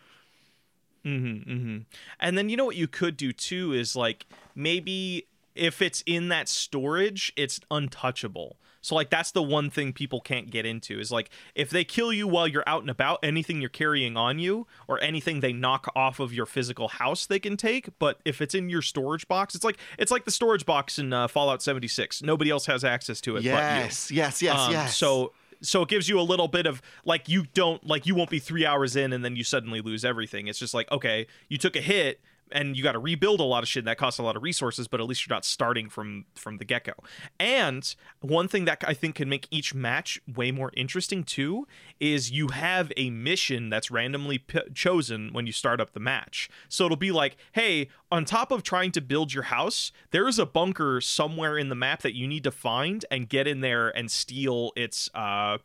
Mm-hmm, mm-hmm. And then you know what you could do too is like maybe if it's in that storage, it's untouchable. So like that's the one thing people can't get into is like if they kill you while you're out and about, anything you're carrying on you or anything they knock off of your physical house they can take. But if it's in your storage box, it's like it's like the storage box in uh, Fallout 76. Nobody else has access to it but. Yes, yes, yes, Um, yes. So so it gives you a little bit of like you don't like you won't be three hours in and then you suddenly lose everything. It's just like okay, you took a hit and you got to rebuild a lot of shit. That costs a lot of resources, but at least you're not starting from from the get go. And one thing that I think can make each match way more interesting too is you have a mission that's randomly p- chosen when you start up the match. So it'll be like, hey, on top of trying to build your house, there is a bunker somewhere in the map that you need to find and get in there and steal its uh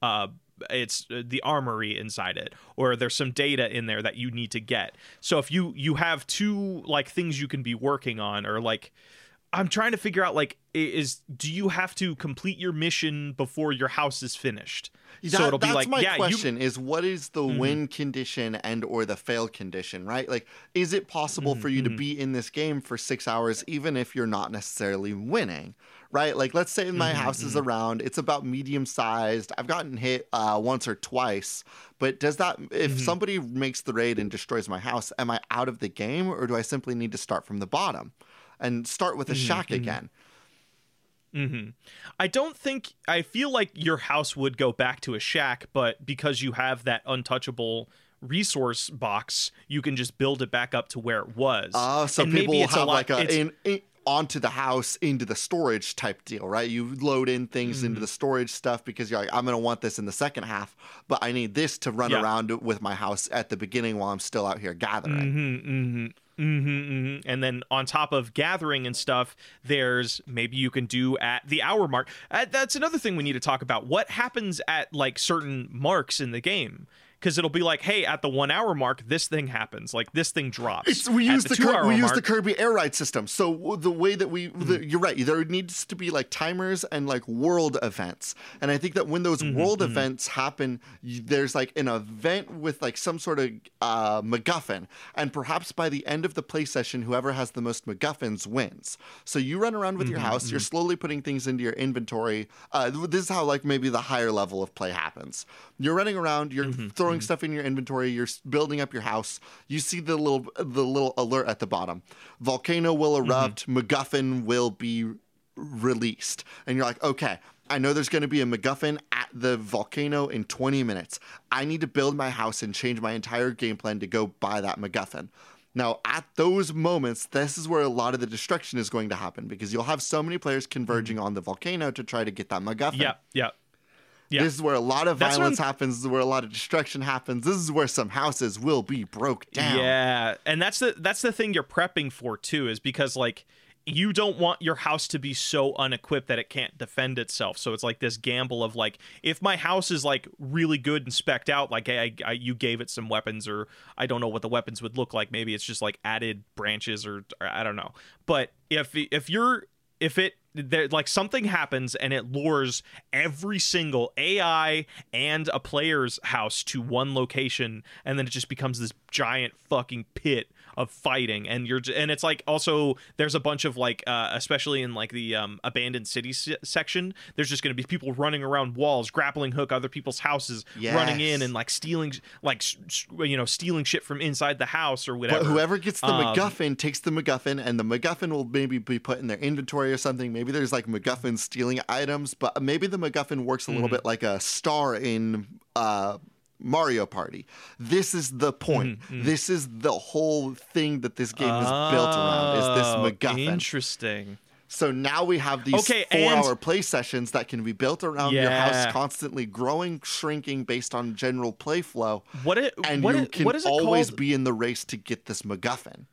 uh it's uh, the armory inside it or there's some data in there that you need to get so if you you have two like things you can be working on or like i'm trying to figure out like is do you have to complete your mission before your house is finished so it'll be like my yeah you Mm-hmm. question is what is the win condition and or the fail condition right like is it possible for you to Mm-hmm. be in this game for six hours even if you're not necessarily winning right like let's say my Mm-hmm, house is around it's about medium sized i've gotten hit uh, once or twice but does that if Mm-hmm. somebody makes the raid and destroys my house am i out of the game or do i simply need to start from the bottom and start with a Mm-hmm, shack again Mm-hmm. I don't think I feel like your house would go back to a shack, but because you have that untouchable resource box, you can just build it back up to where it was. Oh, so And people maybe it's have lot- like a in, in onto the house into the storage type deal, right? You load in things Mm-hmm. into the storage stuff because you're like, I'm gonna want this in the second half, but I need this to run Yeah. around with my house at the beginning while I'm still out here gathering. Mm-hmm, mm-hmm. Mm-hmm, mm-hmm. And then on top of gathering and stuff, there's maybe you can do at the hour mark. Uh, that's another thing we need to talk about. What happens at like certain marks in the game? Because it'll be like, hey, at the one hour mark, this thing happens. Like this thing drops. It's, we At use the, Kir- we use mark- the Kirby air ride system. So the way that we, Mm-hmm. the, you're right. There needs to be like timers and like world events, and I think that when those Mm-hmm, world events happen, you, there's like an event with like some sort of uh, MacGuffin, and perhaps by the end of the play session, whoever has the most MacGuffins wins. So you run around with your Mm-hmm, house. You're slowly putting things into your inventory. Uh, this is how like maybe the higher level of play happens. You're running around. You're Mm-hmm, throwing mm. stuff in your inventory. You're building up your house. You see the little the little alert at the bottom. Volcano will mm-hmm. erupt. MacGuffin will be released, and you're like, okay. I know there's going to be a MacGuffin at the volcano in 20 minutes. I need to build my house and change my entire game plan to go buy that MacGuffin. Now, at those moments, this is where a lot of the destruction is going to happen because you'll have so many players converging mm. on the volcano to try to get that MacGuffin. Yeah, yeah. Yeah. This is where a lot of That's violence happens. This is where a lot of destruction happens. This is where some houses will be broke down. Yeah, and that's the that's the thing you're prepping for too, is because like you don't want your house to be so unequipped that it can't defend itself. So it's like this gamble of like, if my house is like really good and specked out, like hey, I, I, you gave it some weapons, or I don't know what the weapons would look like. Maybe it's just like added branches, or, or I don't know. But if if you're if it there like something happens and it lures every single AI and a player's house to one location and then it just becomes this giant fucking pit of fighting and you're and it's like also there's a bunch of like uh, especially in like the um, abandoned city se- section there's just going to be people running around walls grappling hook other people's houses running in and like stealing like you know stealing shit from inside the house or whatever But whoever gets the Um, MacGuffin takes the MacGuffin, and the MacGuffin will maybe be put in their inventory or something. Maybe there's like MacGuffin stealing items, but maybe the MacGuffin works a Mm-hmm. little bit like a star in uh, Mario Party. This is the point. Mm-hmm, This is the whole thing that this game is built around. Is this Oh, MacGuffin? Interesting. So now we have these Okay, four-hour play sessions that can be built around your house, constantly growing, shrinking based on general play flow. What it And what you it, can what is it always called? be in the race to get this MacGuffin.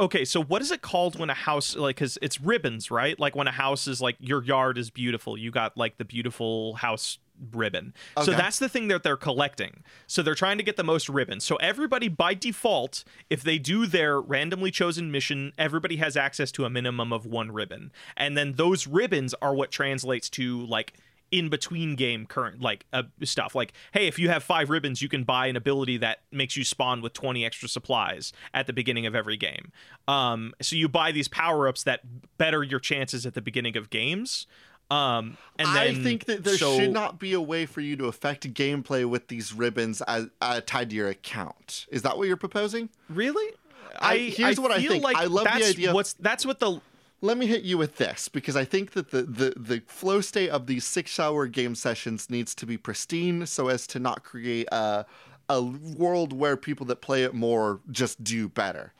Okay, so what is it called when a house like cuz it's ribbons, right? Like when a house is like your yard is beautiful, you got like the beautiful house ribbon. So that's the thing that they're collecting. So they're trying to get the most ribbons. So everybody by default, if they do their randomly chosen mission, everybody has access to a minimum of one ribbon. And then those ribbons are what translates to like in between game current like uh, stuff like hey if you have five ribbons you can buy an ability that makes you spawn with 20 extra supplies at the beginning of every game um so you buy these power-ups that better your chances at the beginning of games um and then I think that there so- should not be a way for you to affect gameplay with these ribbons as, uh, tied to your account. Is that what you're proposing? really I- i here's what I feel think. like I love the that's idea what's that's what the Let me hit you with this because I think that the, the, the flow state of these six hour game sessions needs to be pristine so as to not create a, a world where people that play it more just do better.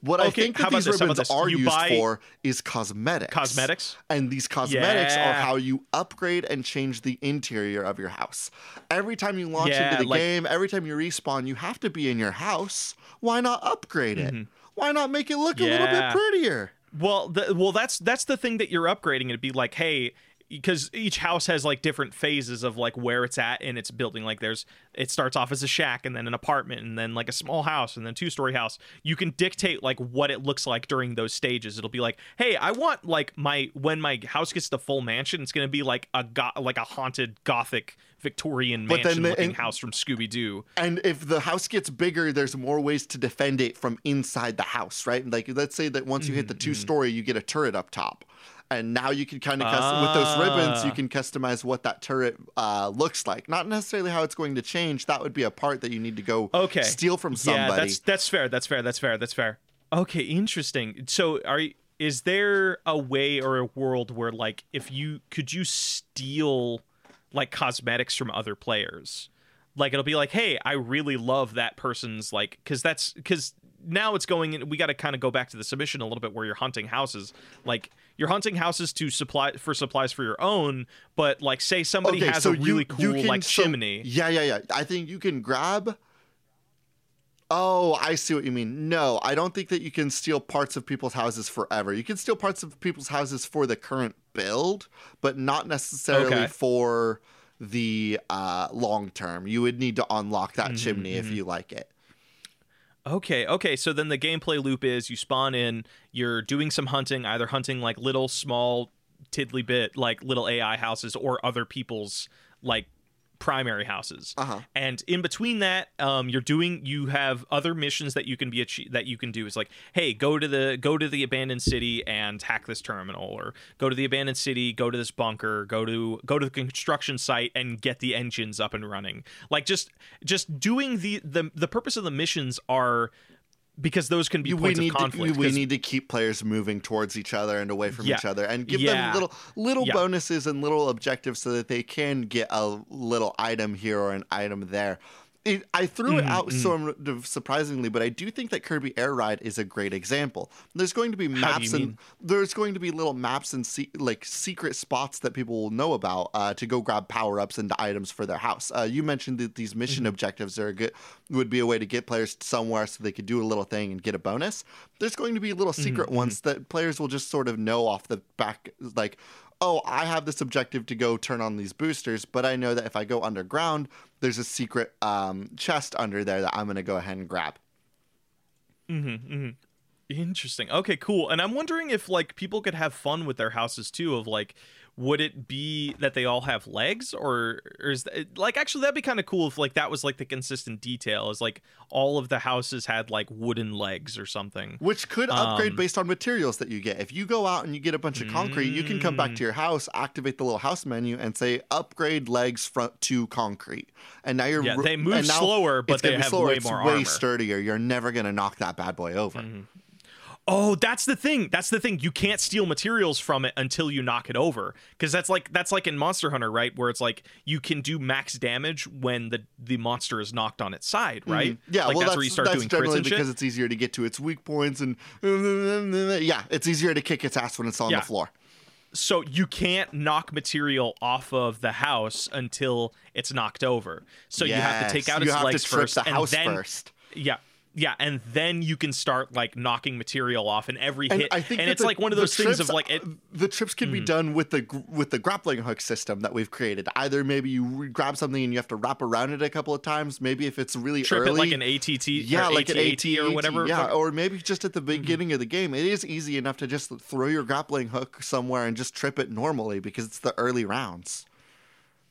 What I think that these this? How about ribbons are You used for is cosmetics. Cosmetics? And these cosmetics are how you upgrade and change the interior of your house. Every time you launch Yeah, into the like- game, every time you respawn, you have to be in your house. Why not upgrade it? Why not make it look a little bit Mm-hmm. Prettier? Well, the, well, that's that's the thing that you're upgrading. It'd be like, hey, because each house has like different phases of like where it's at in its building. Like there's, it starts off as a shack, and then an apartment, and then like a small house, and then two story house. You can dictate like what it looks like during those stages. It'll be like, hey, I want like my when my house gets to full mansion, it's gonna be like a go- like a haunted gothic Victorian But mansion the- looking and- house from Scooby Doo. And if the house gets bigger, there's more ways to defend it from inside the house, right? Like let's say that once you hit the Mm-hmm. two story, you get a turret up top. And now you can kind of custom with those ribbons, you Ah. can customize what that turret uh, looks like. Not necessarily how it's going to change. That would be a part that you need to go Okay. steal from somebody. Yeah, that's that's fair. That's fair. That's fair. That's fair. Okay, interesting. So, are you, is there a way or a world where like if you could you steal like cosmetics from other players? Like it'll be like, "Hey, I really love that person's like cuz that's cuz now it's going in we got to kind of go back to the submission a little bit where you're hunting houses. Like you're hunting houses to supply for supplies for your own, but like say somebody has a really cool like so- chimney. Yeah, yeah, yeah. I think you can grab. Oh, I see what you mean. No, I don't think that you can steal parts of people's houses forever. You can steal parts of people's houses for the current build, but not necessarily Okay. for the uh, long term. You would need to unlock that Mm-hmm, chimney if you like it. Okay, okay. So then the gameplay loop is you spawn in, you're doing some hunting, either hunting like little small tiddly bit like little AI houses or other people's like primary houses. Uh-huh. And in between that, um, you're doing you have other missions that you can be achie- that you can do. Is like, hey, go to the go to the abandoned city and hack this terminal, or go to the abandoned city, go to this bunker, go to go to the construction site and get the engines up and running. Like just just doing the the the purpose of the missions are because those can be we points need of conflict. to we need to keep players moving towards each other and away from Yeah. each other and give Yeah. them little little Yeah. bonuses and little objectives so that they can get a little item here or an item there it, I threw it Mm, out sort of surprisingly, but I do think that Kirby Air Ride is a great example. There's going to be maps and mean? there's going to be little maps and se- like secret spots that people will know about uh, to go grab power ups and items for their house. Uh, you mentioned that these mission Mm-hmm. objectives are a good would be a way to get players somewhere so they could do a little thing and get a bonus. There's going to be little Mm-hmm, secret ones that players will just sort of know off the back, like. Oh, I have this objective to go turn on these boosters, but I know that if I go underground, there's a secret um, chest under there that I'm going to go ahead and grab. Hmm. Hmm. Interesting. Okay, cool. And I'm wondering if like people could have fun with their houses too. Of like, would it be that they all have legs, or, or is that, like actually that'd be kind of cool if like that was like the consistent detail is like all of the houses had like wooden legs or something. Which could upgrade Um, based on materials that you get. If you go out and you get a bunch of concrete, you can come back Mm. to your house, activate the little house menu, and say upgrade legs front to concrete. And now you're Yeah, they move slower, but they have slower. way more way armor. sturdier. You're never gonna knock that bad boy over. Oh, that's the thing. That's the thing. You can't steal materials from it until you knock it over. Because that's like that's like in Monster Hunter, right? Where it's like you can do max damage when the the monster is knocked on its side, right? Mhm. Yeah, like well, that's, that's, where you start that's doing generally and shit. because it's easier to get to its weak points, and [laughs] yeah, it's easier to kick its ass when it's on Yeah. the floor. so you can't knock material off of the house until it's knocked over. So you have to take Yes, out you its have legs first, the and house then first. yeah. Yeah, and then you can start like knocking material off, and every And hit, I think and it's the- like one of those things trips- of like it. the trips can be mm. done with the with the grappling hook system that we've created. Either maybe you grab something and you have to wrap around it a couple of times. Maybe if it's really Trip early, it like an ATT, yeah, or like an AT-AT AT or whatever. Yeah, Fuck- or maybe just at the mm-hmm. beginning of the game, it is easy enough to just throw your grappling hook somewhere and just trip it normally because it's the early rounds.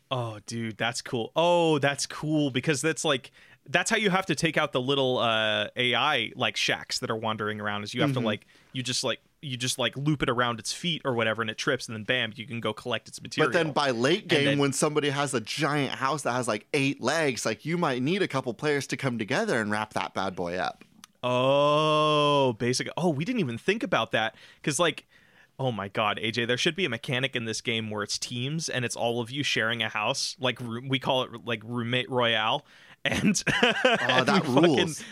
Oh, dude, that's cool. Oh, that's cool because that's like that's how you have to take out the little uh AI like shacks that are wandering around. Is you have Mm-hmm. to like you just like you just like loop it around its feet or whatever, and it trips, and then bam, you can go collect its material. But then by late game, then- when somebody has a giant house that has like eight legs, like you might need a couple players to come together and wrap that bad boy up. Oh, basic. Oh, we didn't even think about that because, like, oh my god, AJ, there should be a mechanic in this game where it's teams and it's all of you sharing a house. Like we call it like roommate royale, and [laughs] Oh, that we fucking- rules.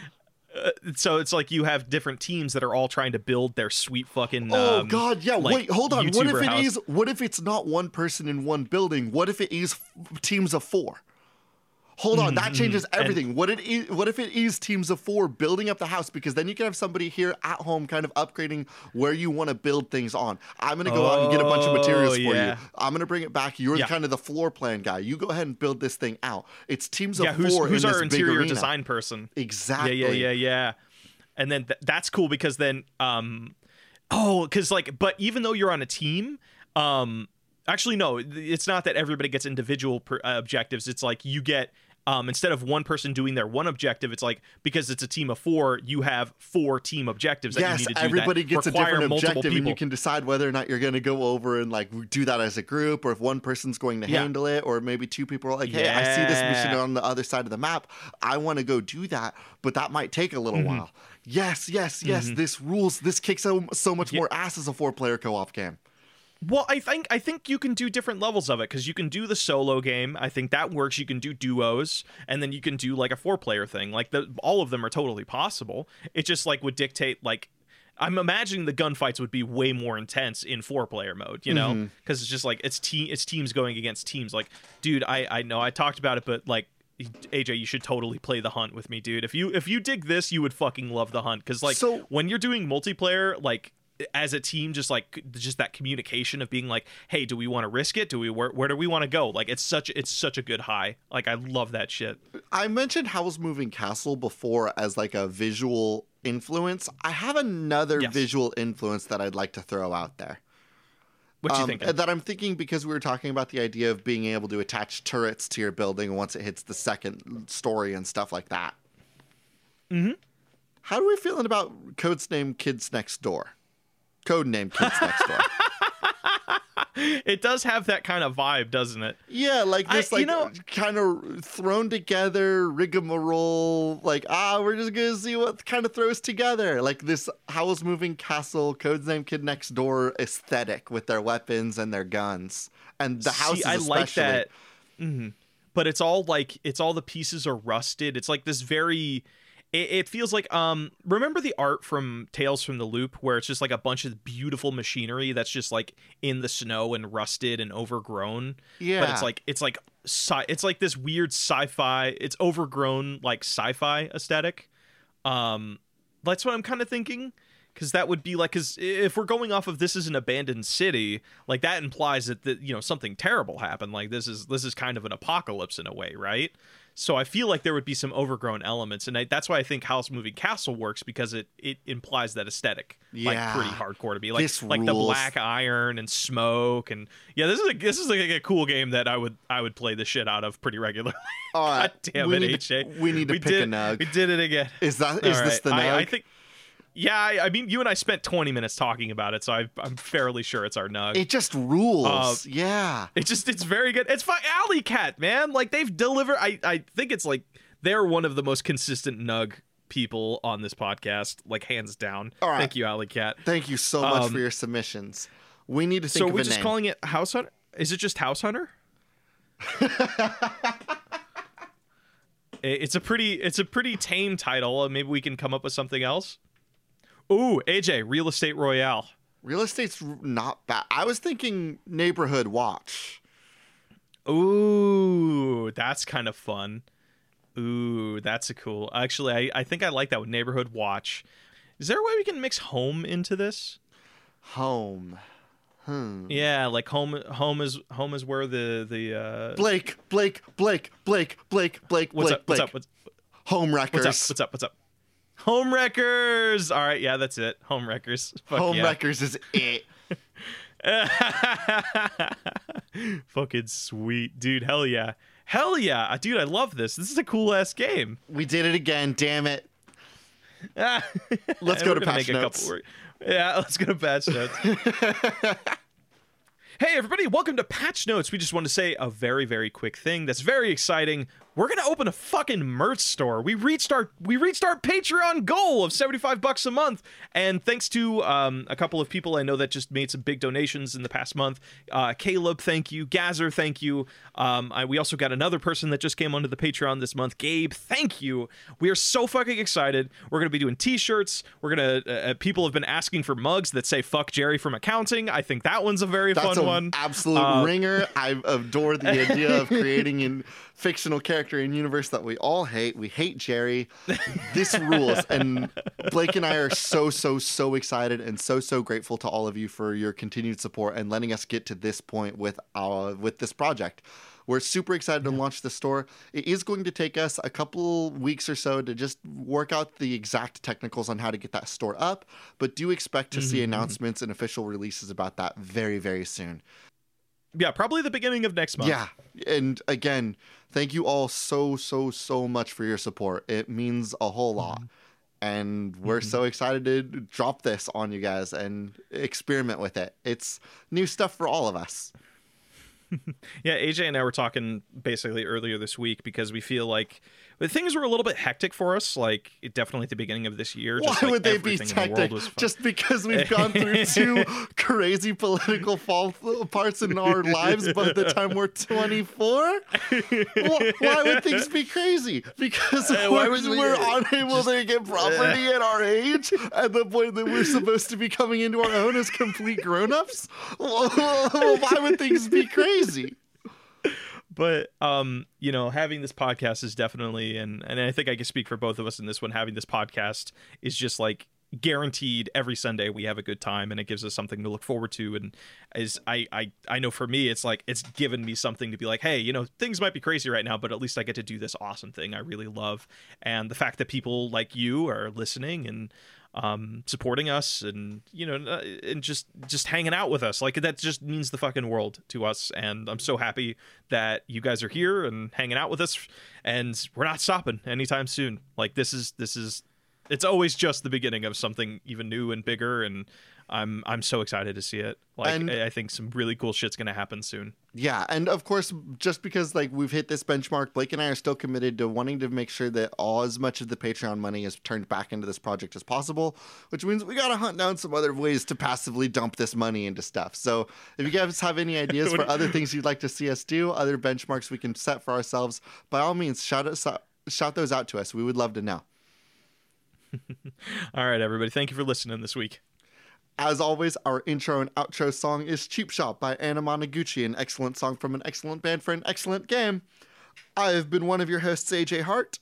uh, so it's like you have different teams that are all trying to build their sweet fucking. Oh um, God, yeah. like, wait, hold on. what if YouTuber it house. is? What if it's not one person in one building? What if it is f- teams of four? Hold on, that changes everything. what it is? What if it is teams of four building up the house? Because then you can have somebody here at home, kind of upgrading where you want to build things on. I'm gonna go out and get a bunch of materials Oh, for yeah. you. I'm gonna bring it back. You're Yeah. kind of the floor plan guy. You go ahead and build this thing out. It's teams of Yeah, who's, four who's in our interior design person? Exactly. Yeah, yeah, yeah, yeah. And then th- that's cool because then, um, oh, because like, but even though you're on a team, um, actually no, it's not that everybody gets individual per, uh, objectives. It's like you get. Um, instead of one person doing their one objective, it's like because it's a team of four, you have four team objectives that you Yes, need to do. everybody that gets a different objective, and people. you can decide whether or not you're going to go over and like do that as a group, or if one person's going to Yeah. handle it, or maybe two people are like, "Hey, I see this mission on the other side of the map. I want to go do that, but that might take a little Mm-hmm. while." Yes, yes, yes. This rules. This kicks so, so much Yeah. more ass as a four-player co-op game. Well, I think I think you can do different levels of it because you can do the solo game. I think that works. You can do duos, and then you can do like a four player thing. Like the all of them are totally possible. It just like would dictate like I'm imagining the gunfights would be way more intense in four player mode. You know, mm-hmm. because it's just like it's team it's teams going against teams. Like, dude, I I know I talked about it, but like. AJ, you should totally play the hunt with me, dude. If you if you dig this, you would fucking love the hunt because like So- when you're doing multiplayer, like as a team, just like just that communication of being like, hey, do we want to risk it? Do we where, where do we want to go? Like it's such it's such a good high. Like I love that shit. I mentioned Howl's Moving Castle before as like a visual influence. I have another Yes. visual influence that I'd like to throw out there. What you Um, thinking? That I'm thinking because we were talking about the idea of being able to attach turrets to your building once it hits the second story and stuff like that. Mm-hmm. How are we feeling about codes name Kids Next Door? Code name Kids Next Door. [laughs] it does have that kind of vibe, doesn't it? Yeah, like I- this, you know- kind of thrown together rigmarole. Like, ah, we're just gonna see what kind of throws together. Like this Howl's Moving Castle, Codes Name Kid Next Door aesthetic with their weapons and their guns, and the houses See, I like especially. that. Mhm. but it's all like it's all the pieces are rusted. It's like this very it, it feels like um remember the art from Tales from the Loop where it's just like a bunch of beautiful machinery that's just like in the snow and rusted and overgrown. Yeah. But it's like it's like sci- it's like this weird sci-fi, it's overgrown like sci-fi aesthetic. Um that's what I'm kind of thinking because that would be like because if we're going off of this is an abandoned city like that implies that, that you know something terrible happened like this is this is kind of an apocalypse in a way right so i feel like there would be some overgrown elements and I, that's why i think Howl's moving castle works because it it implies that aesthetic like Yeah. pretty hardcore to be like This like the black iron and smoke and yeah this is a this is like a cool game that i would i would play the shit out of pretty regularly [laughs] All right. God damn we it need To, we need to we pick did, a nug. we did it again Is that is all this right. the nug? I, I think. Yeah, I, I mean, you and I spent 20 minutes talking about it, so I, I'm fairly sure it's our nug. It, just rules. Uh, yeah. It just, it's very good. It's fine. Alley Cat, man. Like they've delivered. I, I think it's like they're one of the most consistent nug people on this podcast, like hands down. All right. Thank you, Alley Cat. Thank you so much Um, for your submissions. We need to think So we're a just name. calling it House Hunter. Is it just House Hunter? [laughs] It's a pretty, it's a pretty tame title. Maybe we can come up with something else. Ooh, AJ, Real Estate Royale. Real estate's not bad. I was thinking neighborhood watch. Ooh, that's kind of fun. Ooh, that's a cool. Actually, I, I think I like that with Neighborhood Watch. Is there a way we can mix home into this? Home. Hmm. Yeah, like home home is home is where the the uh Blake, Blake, Blake, Blake, Blake, Blake, what's Blake, up what's up what's, Home what's up what's up what's up Home Wreckers. All right, yeah, that's it. Home Wreckers. [laughs] Fuck Home yeah. wreckers is it. [laughs] Fucking sweet, dude. Hell yeah. Hell yeah. Uh, Dude, I love this. This is a cool ass game. We did it again. Damn it. Let's [laughs] go to patch notes. yeah, let's go to patch notes. hey, everybody, welcome to Patch Notes. We just want to say a very, very quick thing that's very exciting. We're gonna open a fucking merch store. We reached our we reached our Patreon goal of seventy five bucks a month, and thanks to um, a couple of people I know that just made some big donations in the past month. Uh, Caleb, thank you. Gazer, thank you. Um, I, we also got another person that just came onto the Patreon this month. Gabe, thank you. We are so fucking excited. We're gonna be doing T-shirts. We're gonna. Uh, uh, people have been asking for mugs that say "fuck Jerry" from accounting. I think that one's a very That's fun an one. absolute Uh, ringer. I adore the idea of creating a fictional character in universe that we all hate. We hate Jerry. This rules. And Blake and I are so, so, so excited and so, so grateful to all of you for your continued support and letting us get to this point with our with this project. We're super excited to launch the store. It is going to take us a couple weeks or so to just work out the exact technicals on how to get that store up, but do expect to see mm-hmm, mm-hmm. announcements and official releases about that very, very soon. yeah, probably the beginning of next month. Yeah. And again, thank you all so, so, so much for your support. It means a whole lot. Mm-hmm. And we're mm-hmm. so excited to drop this on you guys and experiment with it. It's new stuff for all of us. [laughs] Yeah, AJ and I were talking basically earlier this week because we feel like but things were a little bit hectic for us, like it- definitely at the beginning of this year. Why just, like, would they be in the world tactic? was fu- Just because we've [laughs] gone through two crazy political fall parts in our lives by the time we're 24? Why, why would things be crazy? Because Uh, why we're, we- we're unable to get property at our age at the point that we're supposed to be coming into our own as complete grown-ups? Well, why would things be crazy? But um you know having this podcast is definitely and and i think i can speak for both of us in this one having this podcast is just like guaranteed every sunday we have a good time and it gives us something to look forward to and as i i i know for me it's like it's given me something to be like hey you know things might be crazy right now but at least i get to do this awesome thing i really love. And the fact that people like you are listening and um, supporting us and you know uh, and just just hanging out with us. Like that just means the fucking world to us. And i'm so happy that you guys are here and hanging out with us. And we're not stopping anytime soon. Like this is this is it's always just the beginning of something even new and bigger. And i'm i'm so excited to see it. Like And- I, I think some really cool shit's gonna happen soon Yeah, and of course, just because like we've hit this benchmark, Blake and I are still committed to wanting to make sure that all as much of the Patreon money is turned back into this project as possible, which means we gotta hunt down some other ways to passively dump this money into stuff. So if you guys have any [laughs] ideas for other things you'd like to see us do, other benchmarks we can set for ourselves, by all means, shout us out, shout those out to us. We would love to know. [laughs] All right, everybody. Thank you for listening this week. As always, our intro and outro song is Cheap Shot by Anamanaguchi, an excellent song from an excellent band for an excellent game. I have been one of your hosts, AJ Hart.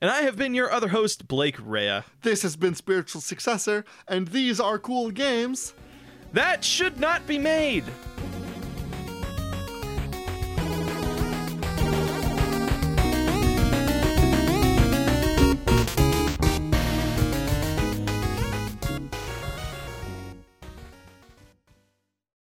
And I have been your other host, Blake Rea. This has been Spiritual Successor, and these are cool games that should not be made.